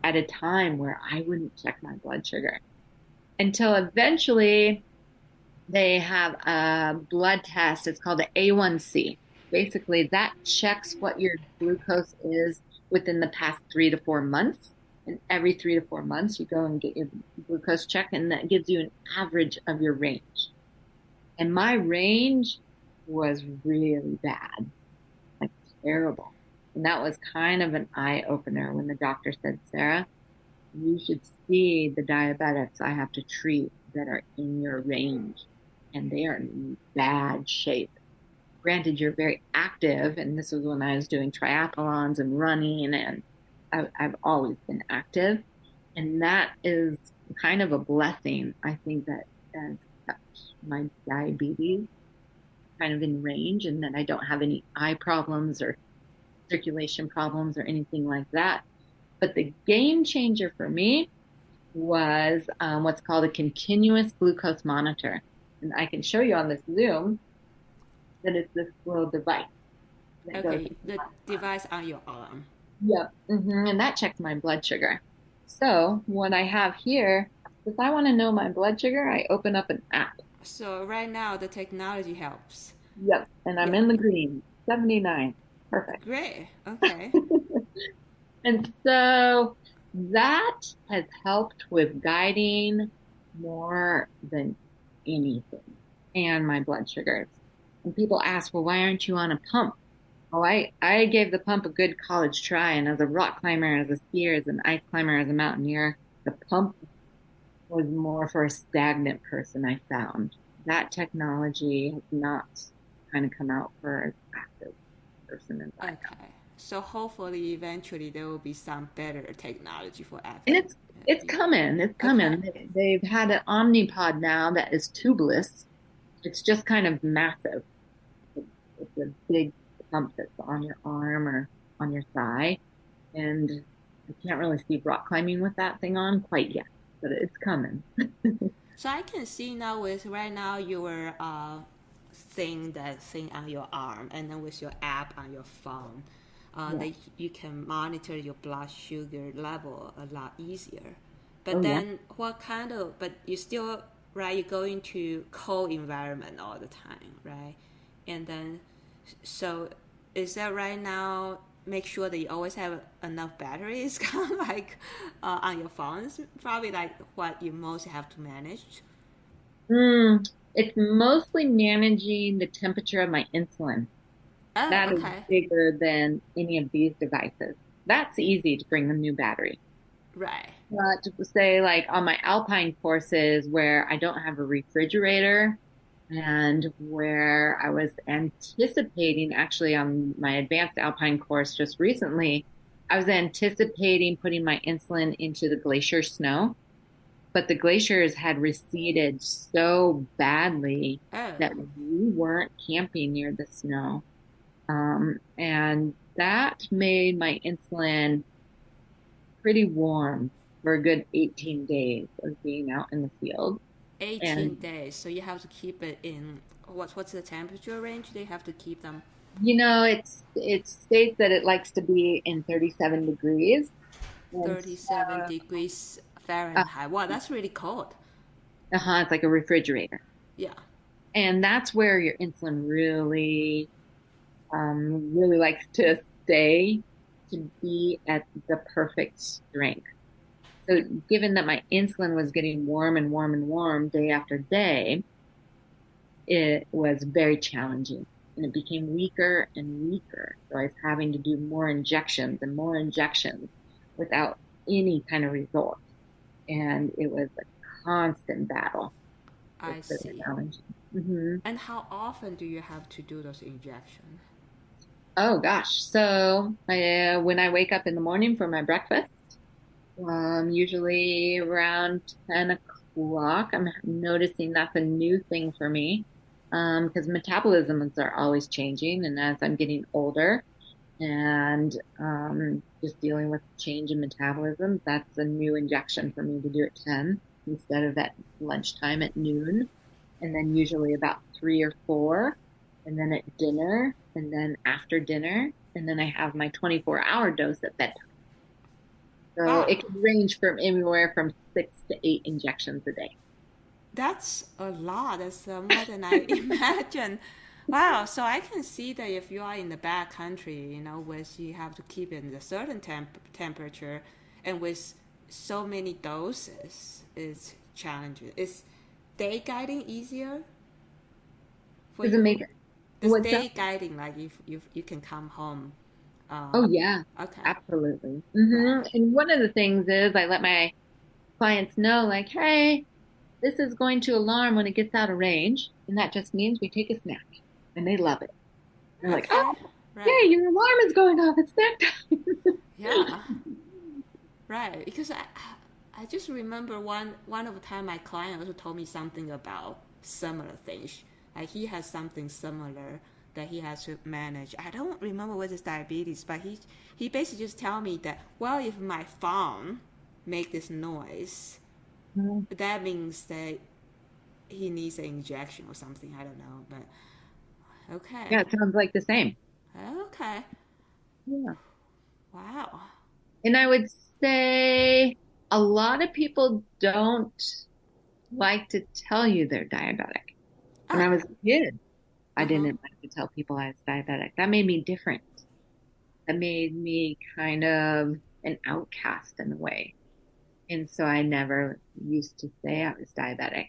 at a time where I wouldn't check my blood sugar until eventually they have a blood test. It's called the A1C. Basically, that checks what your glucose is within the past three to four months. And every three to four months, you go and get your glucose check, and that gives you an average of your range. And my range was really bad, like terrible. And that was kind of an eye opener when the doctor said, Sarah, you should see the diabetics I have to treat that are in your range. and they are in bad shape. Granted, you're very active, and this was when I was doing triathlons and running, and I've always been active. And that is kind of a blessing. I think that has kept my diabetes kind of in range and that I don't have any eye problems or circulation problems or anything like that. But the game changer for me was um, what's called a continuous glucose monitor. And I can show you on this Zoom that it's this little device.
Okay, the device on your arm.
Yep. Mm-hmm. And that checks my blood sugar. So what I have here, if I want to know my blood sugar, I open up an app.
So right now the technology helps.
Yep. And I'm yep. in the green, 79. Perfect.
Great. Okay. (laughs)
and so that has helped with guiding more than anything and my blood sugars. And people ask, well, why aren't you on a pump? Oh, I, I gave the pump a good college try. And as a rock climber, as a skier, as an ice climber, as a mountaineer, the pump was more for a stagnant person, I found. That technology has not kind of come out for an active person in that
Okay. So hopefully, eventually, there will be some better technology for athletes.
And it's it's coming. It's coming. Okay. They've had an Omnipod now that is tubeless. It's just kind of massive. It's a big pump that's on your arm or on your thigh. And I can't really see rock climbing with that thing on quite yet, but it's coming. (laughs)
so I can see now with right now your uh, thing that thing on your arm, and then with your app on your phone, uh, yeah. that you can monitor your blood sugar level a lot easier. But oh, then, yeah. what kind of? But you still right? You go into cold environment all the time, right? And then, so is that right now make sure that you always have enough batteries (laughs) kind of like uh, on your phones probably like what you most have to manage?
Mm, it's mostly managing the temperature of my insulin.
Oh,
That
okay.
is bigger than any of these devices. That's easy to bring a new battery.
Right.
But to say like on my alpine courses where i don't have a refrigerator and where I was anticipating actually on my advanced alpine course just recently, I was anticipating putting my insulin into the glacier snow, but the glaciers had receded so badly
oh.
that we weren't camping near the snow. Um, and that made my insulin pretty warm for a good 18 days of being out in the field.
18 and, days. So you have to keep it in what's what's the temperature range? They have to keep them.
You know, it's it states that it likes to be in 37 degrees.
37 uh, degrees Fahrenheit. Uh, wow, that's really cold.
Uh huh. It's like a refrigerator.
Yeah.
And that's where your insulin really, um, really likes to stay to be at the perfect strength. So, given that my insulin was getting warm and warm and warm day after day, it was very challenging and it became weaker and weaker. So, I was having to do more injections and more injections without any kind of result. And it was a constant battle.
I see.
Mm-hmm.
And how often do you have to do those injections?
Oh gosh. So I, uh, when I wake up in the morning for my breakfast, um, usually around 10 o'clock. I'm noticing that's a new thing for me because um, metabolisms are always changing. And as I'm getting older and um, just dealing with change in metabolism, that's a new injection for me to do at 10 instead of at lunchtime at noon. And then usually about three or four. And then at dinner. And then after dinner. And then I have my 24 hour dose at bedtime. So oh. it can range from anywhere from six to eight injections a day.
That's a lot. That's uh, more than I (laughs) imagined. Wow. So I can see that if you are in the back country, you know, where you have to keep it in a certain temp- temperature, and with so many doses, it's challenging. Is day guiding easier?
Does you? it make
Does day that? guiding like if you you can come home
um, oh yeah.
Okay.
Absolutely. Mm-hmm. And one of the things is I let my clients know, like, hey, this is going to alarm when it gets out of range, and that just means we take a snack. And they love it. They're like, oh,
Right.
yay, your alarm is going off. It's snack time.
Yeah. (laughs) Right. Because I, I just remember one one of the time my client also told me something about similar things. Like he has something similar that he has to manage. I don't remember what is diabetes, but he he basically just tell me that well, if my phone make this noise, mm-hmm. that means that he needs an injection or something. I don't know, but okay.
Yeah, it sounds like the same.
Okay.
Yeah.
Wow.
And I would say a lot of people don't like to tell you they're diabetic. When I was a kid, I
Uh-huh.
didn't like to tell people I was diabetic. That made me different. That made me kind of an outcast in a way. And so I never used to say I was diabetic.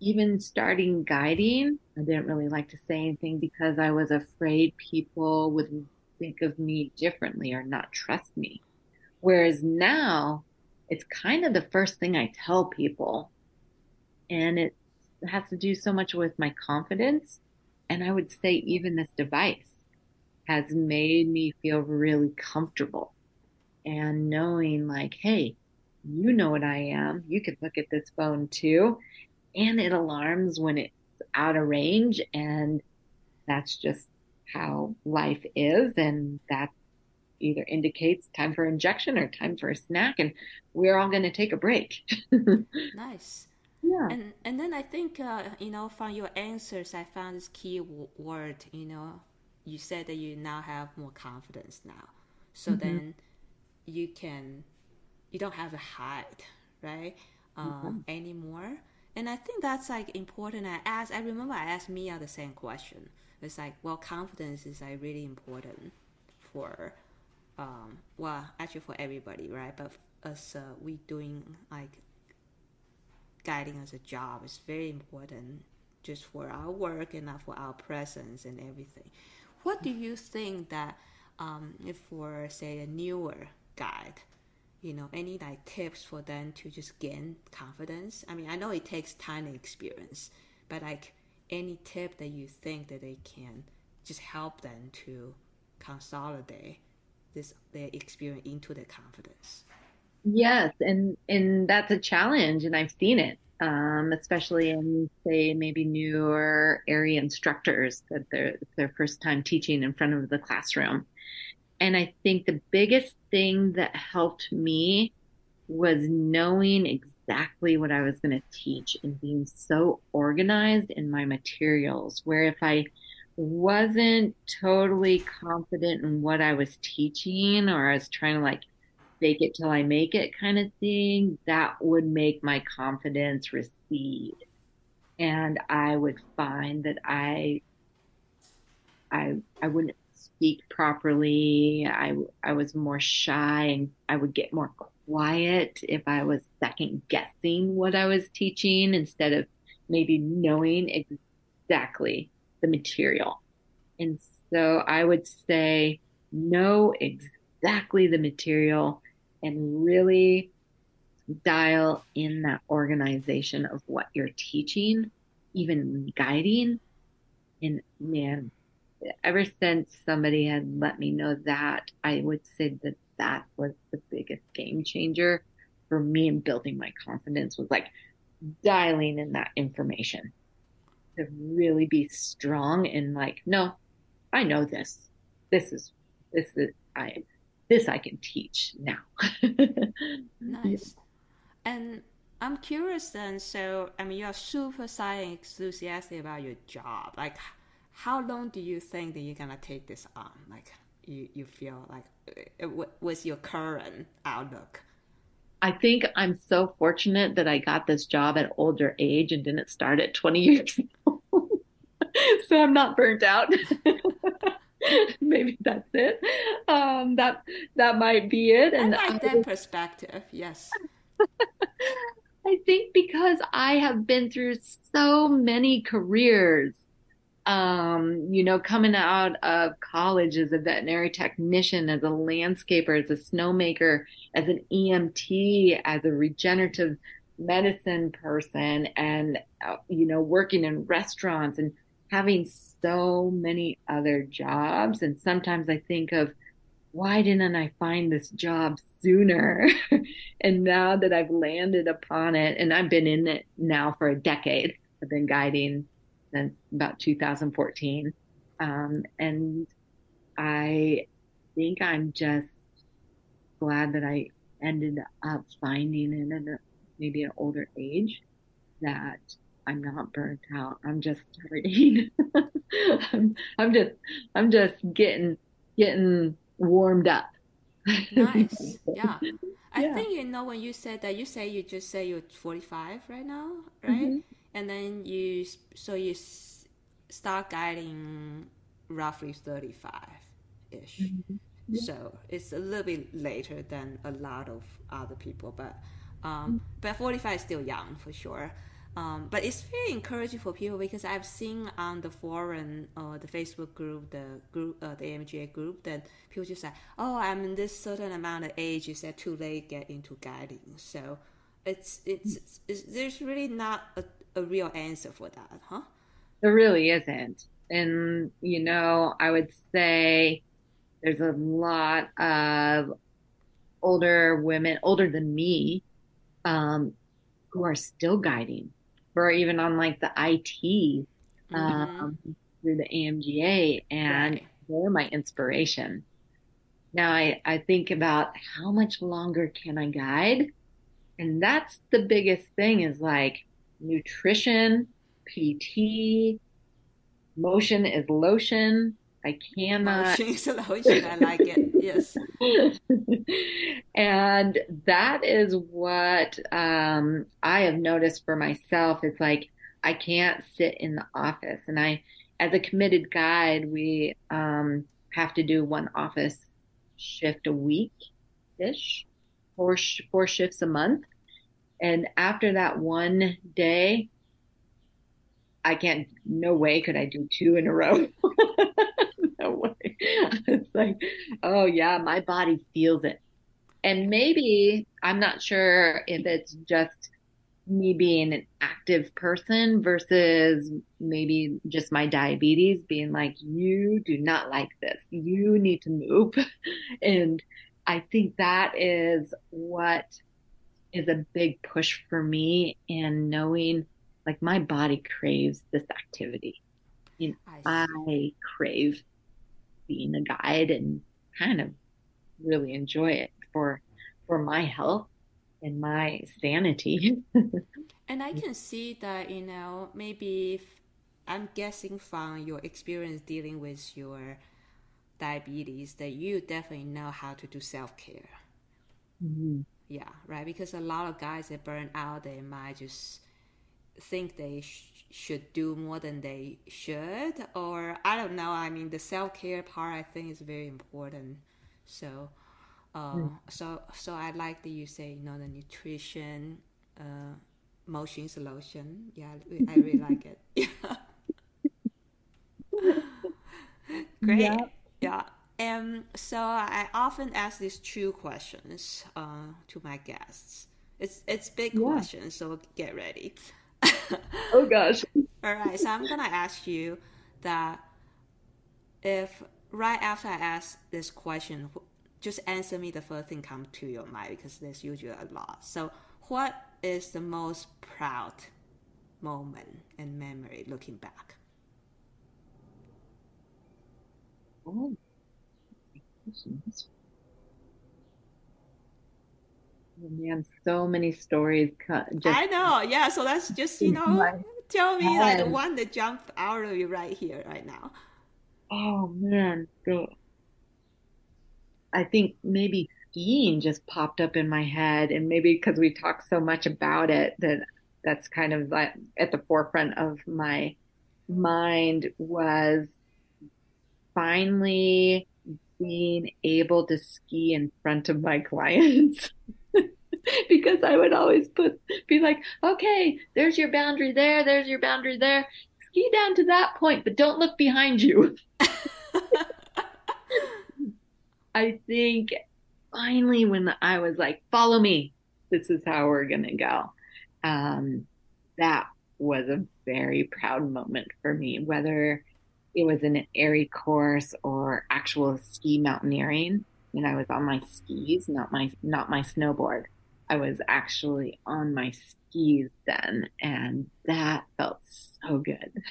Even starting guiding, I didn't really like to say anything because I was afraid people would think of me differently or not trust me. Whereas now, it's kind of the first thing I tell people. And it has to do so much with my confidence. And I would say even this device has made me feel really comfortable and knowing like, hey, you know what I am. You can look at this phone too. And it alarms when it's out of range. And that's just how life is. And that either indicates time for injection or time for a snack. And we're all going to take a break. (laughs)
Nice.
Yeah.
And and then I think uh, you know from your answers I found this key w- word. You know, you said that you now have more confidence now, so then you can you don't have to hide right um, anymore. And I think that's like important. I asked. I remember I asked Mia the same question. It's like, well, confidence is like really important for um, well, actually for everybody, right? But as uh, we doing like guiding as a job is very important just for our work and for our presence and everything. What do you think that um, for say a newer guide, you know, any like tips for them to just gain confidence? I mean, I know it takes time and experience, but like any tip that you think that they can just help them to consolidate this their experience into their confidence.
Yes, and and that's a challenge, and I've seen it, um, especially in say maybe newer AIARE instructors that they're their first time teaching in front of the classroom. And I think the biggest thing that helped me was knowing exactly what I was going to teach and being so organized in my materials, where if I wasn't totally confident in what I was teaching or I was trying to like fake it till I make it kind of thing, that would make my confidence recede. And I would find that I I I wouldn't speak properly. I I was more shy and I would get more quiet if I was second guessing what I was teaching instead of maybe knowing exactly the material. And so I would say know exactly the material and really dial in that organization of what you're teaching, even guiding. And man, ever since somebody had let me know that, I would say that that was the biggest game changer for me in building my confidence was like dialing in that information to really be strong and like, no, I know this. This is, this is, I, this I can teach now. (laughs)
Nice. And I'm curious then, so I mean you're super science enthusiastic about your job. Like how long do you think that you're gonna take this on? Like you, you feel like uh, what was your current outlook?
I think I'm so fortunate that I got this job at older age and didn't start at 20 (laughs) years old. (laughs) so I'm not burnt out. Maybe that's it. Um, that that might be it.
I
And
like
I,
that perspective. Yes. (laughs)
I think because I have been through so many careers, um, you know, coming out of college as a veterinary technician, as a landscaper, as a snowmaker, as an EMT, as a regenerative medicine person and, uh, you know, working in restaurants and having so many other jobs. And sometimes I think of, why didn't I find this job sooner? (laughs) and now that I've landed upon it, and I've been in it now for a decade, I've been guiding since about 2014. Um, and I think I'm just glad that I ended up finding it at a, maybe an older age that I'm not burnt out. I'm just starting. (laughs) I'm, I'm just I'm just getting getting warmed up. (laughs)
nice. Yeah. I yeah. think you know when you said that you say you just say you're 45 right now, right? Mm-hmm. And then you so you start guiding roughly 35 ish. Mm-hmm. Yeah. So it's a little bit later than a lot of other people, but um, mm-hmm. but 45 is still young for sure. Um, but it's very encouraging for people because I've seen on the forum, uh, the Facebook group, the group, uh, the AMGA group, that people just say, "Oh, I'm in this certain amount of age. Is that too late to get into guiding?" So it's it's, it's, it's there's really not a, a real answer for that, huh?
There really isn't, and you know, I would say there's a lot of older women, older than me, um, who are still guiding or even on like the IT mm-hmm. um, through the AMGA, and right. they're my inspiration. Now I, I think about how much longer can I guide? And that's the biggest thing is like nutrition, PT, motion is lotion. I cannot.
Motion is lotion. I like it. Yes. (laughs)
and that is what um, I have noticed for myself. It's like I can't sit in the office, and I, as a committed guide, we um, have to do one office shift a week ish, four four shifts a month, and after that one day, I can't. No way could I do two in a row. (laughs) (laughs) it's like, oh yeah, my body feels it. And maybe I'm not sure if it's just me being an active person versus maybe just my diabetes being like, you do not like this. You need to move. (laughs) and I think that is what is a big push for me in knowing like my body craves this activity. You know, I, I crave being a guide and kind of really enjoy it for for my health and my sanity. (laughs)
and I can see that you know maybe if, I'm guessing from your experience dealing with your diabetes that you definitely know how to do self care. Mm-hmm. Yeah, right. Because a lot of guys that burn out, they might just think they sh- should do more than they should or i don't know i mean the self-care part i think is very important. So uh, mm. so so i like that you say you know the nutrition uh, motion solution. Yeah i really (laughs) like it. Yeah (laughs) great. Yeah. yeah. And so i often ask these two questions uh, to my guests. It's it's big yeah. questions so get ready (laughs)
oh gosh.
All right, so I'm gonna ask you that if right after I ask this question, just answer me the first thing come to your mind because there's usually a lot. So, what is the most proud moment and memory looking back?
Oh, Oh, man, so many stories.
Just, I know. Yeah. So that's just you (laughs) know, tell me like the one that jumped out of you right here, right now.
Oh man, I think maybe skiing just popped up in my head, and maybe because we talk so much about it, that that's kind of like at the forefront of my mind was finally being able to ski in front of my (laughs) clients. (laughs) because I would always put be like, okay, there's your boundary there, there's your boundary there. Ski down to that point, but don't look behind you. (laughs) I think finally when I was like, follow me, this is how we're gonna go. um, that was a very proud moment for me, whether it was an AIARE course or actual ski mountaineering. And I was on my skis, not my not my snowboard. I was actually on my skis then, and that felt so good.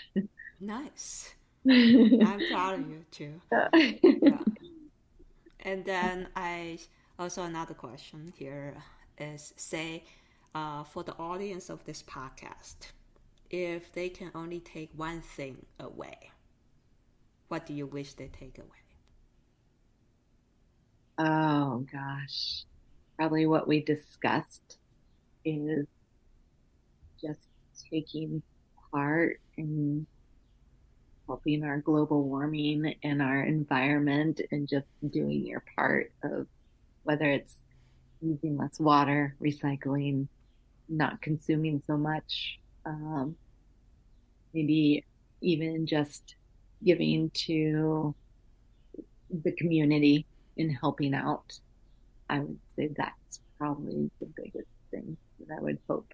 Nice. (laughs) I'm proud of you too. (laughs) Yeah. And then I also another question here is say uh, for the audience of this podcast, if they can only take one thing away, what do you wish they take away?
Oh gosh, probably what we discussed is just taking part in helping our global warming and our environment and just doing your part of whether it's using less water, recycling, not consuming so much, um, maybe even just giving to the community and helping out. I would say that's probably the biggest thing that I would hope.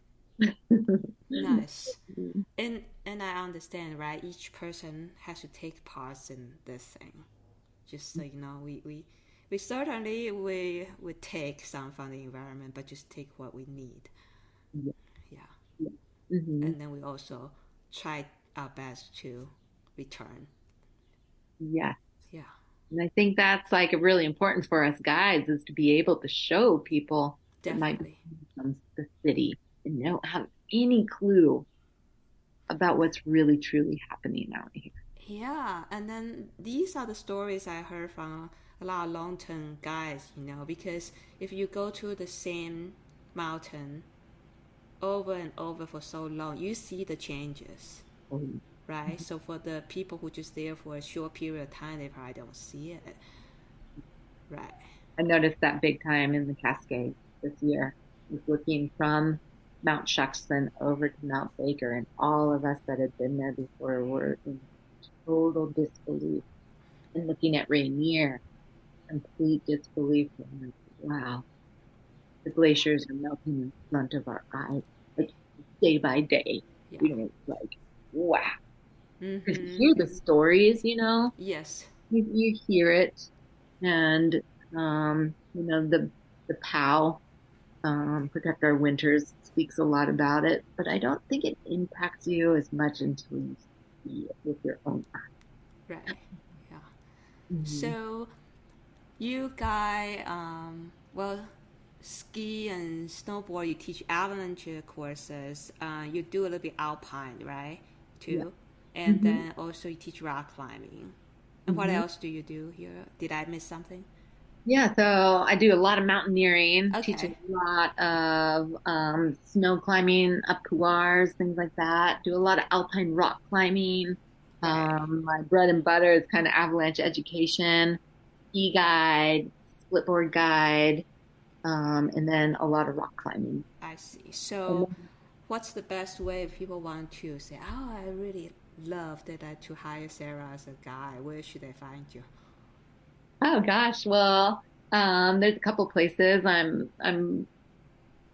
nice. (laughs) And and I understand, right? Each person has to take parts in this thing. Just so you know, we, we we certainly we we take some from the environment, but just take what we need.
Yeah.
Yeah.
yeah. Mm-hmm.
And then we also try our best to return.
Yes.
Yeah.
And I think that's like really important for us guides is to be able to show people
Definitely.
that might be the city and don't have any clue about what's really truly happening out here.
Yeah, and then these are the stories I heard from a lot of long-term guys, you know, because if you go to the same mountain over and over for so long, you see the changes,
oh.
Right? Mm-hmm. So for the people who just there for a short period of time, they probably don't see it, right?
I noticed that big time in the Cascades this year. Was looking from Mount Shuksan over to Mount Baker, and all of us that had been there before were in total disbelief. And looking at Rainier, complete disbelief. Wow, the glaciers are melting in front of our eyes, like day by day. Yeah. You know, it's like, wow. Mm-hmm. You hear the stories, you know.
Yes.
You, you hear it, and um, you know the the POW, um, protect our winters speaks a lot about it, but I don't think it impacts you as much until you see it with your own eyes.
Right. Yeah. Mm-hmm. So, you guy, um, well, ski and snowboard. You teach avalanche courses. Uh, you do a little bit alpine, right? Too, yeah. And mm-hmm. then also you teach rock climbing. And what mm-hmm. else do you do here? Did I miss something?
Yeah, so I do a lot of mountaineering, okay. teach a lot of um, snow climbing up couloirs, things like that. Do a lot of alpine rock climbing. Um, my bread and butter is kind of avalanche education, ski guide, splitboard guide, um, and then a lot of rock climbing.
I see. So, what's the best way if people want to say, "Oh, I really love that I to hire Sarah as a guide"? Where should they find you?
Oh gosh, well, um, there's a couple places. I'm I'm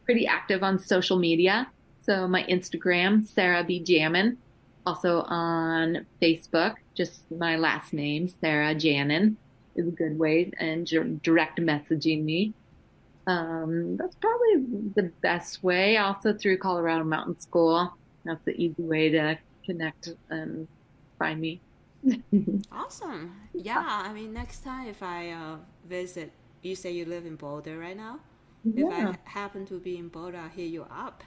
pretty active on social media. So my Instagram, Sarah B Jammin. Also on Facebook, just my last name, Sarah Janin, is a good way and direct messaging me. Um, that's probably the best way. Also through Colorado Mountain School. That's the easy way to connect and find me. (laughs)
awesome. Yeah, I mean, next time if I uh, visit, you say you live in Boulder right now. Yeah. If I happen to be in Boulder, I'll hit you up.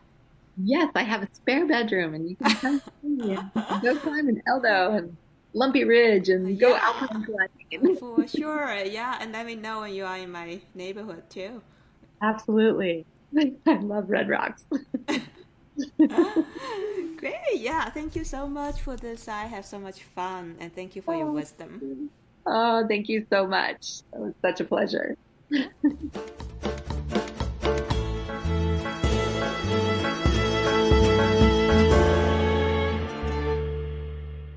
Yes, I have a spare bedroom, and you can come (laughs) see go climb in Eldo and Lumpy Ridge and go yeah. alpine climbing. (laughs)
For sure, yeah, and let me know when you are in my neighborhood too.
Absolutely, I love Red Rocks. (laughs)
Great. Yeah. Thank you so much for this. I have so much fun and thank you for oh, your wisdom.
Oh, thank you so much. It was such a pleasure. (laughs)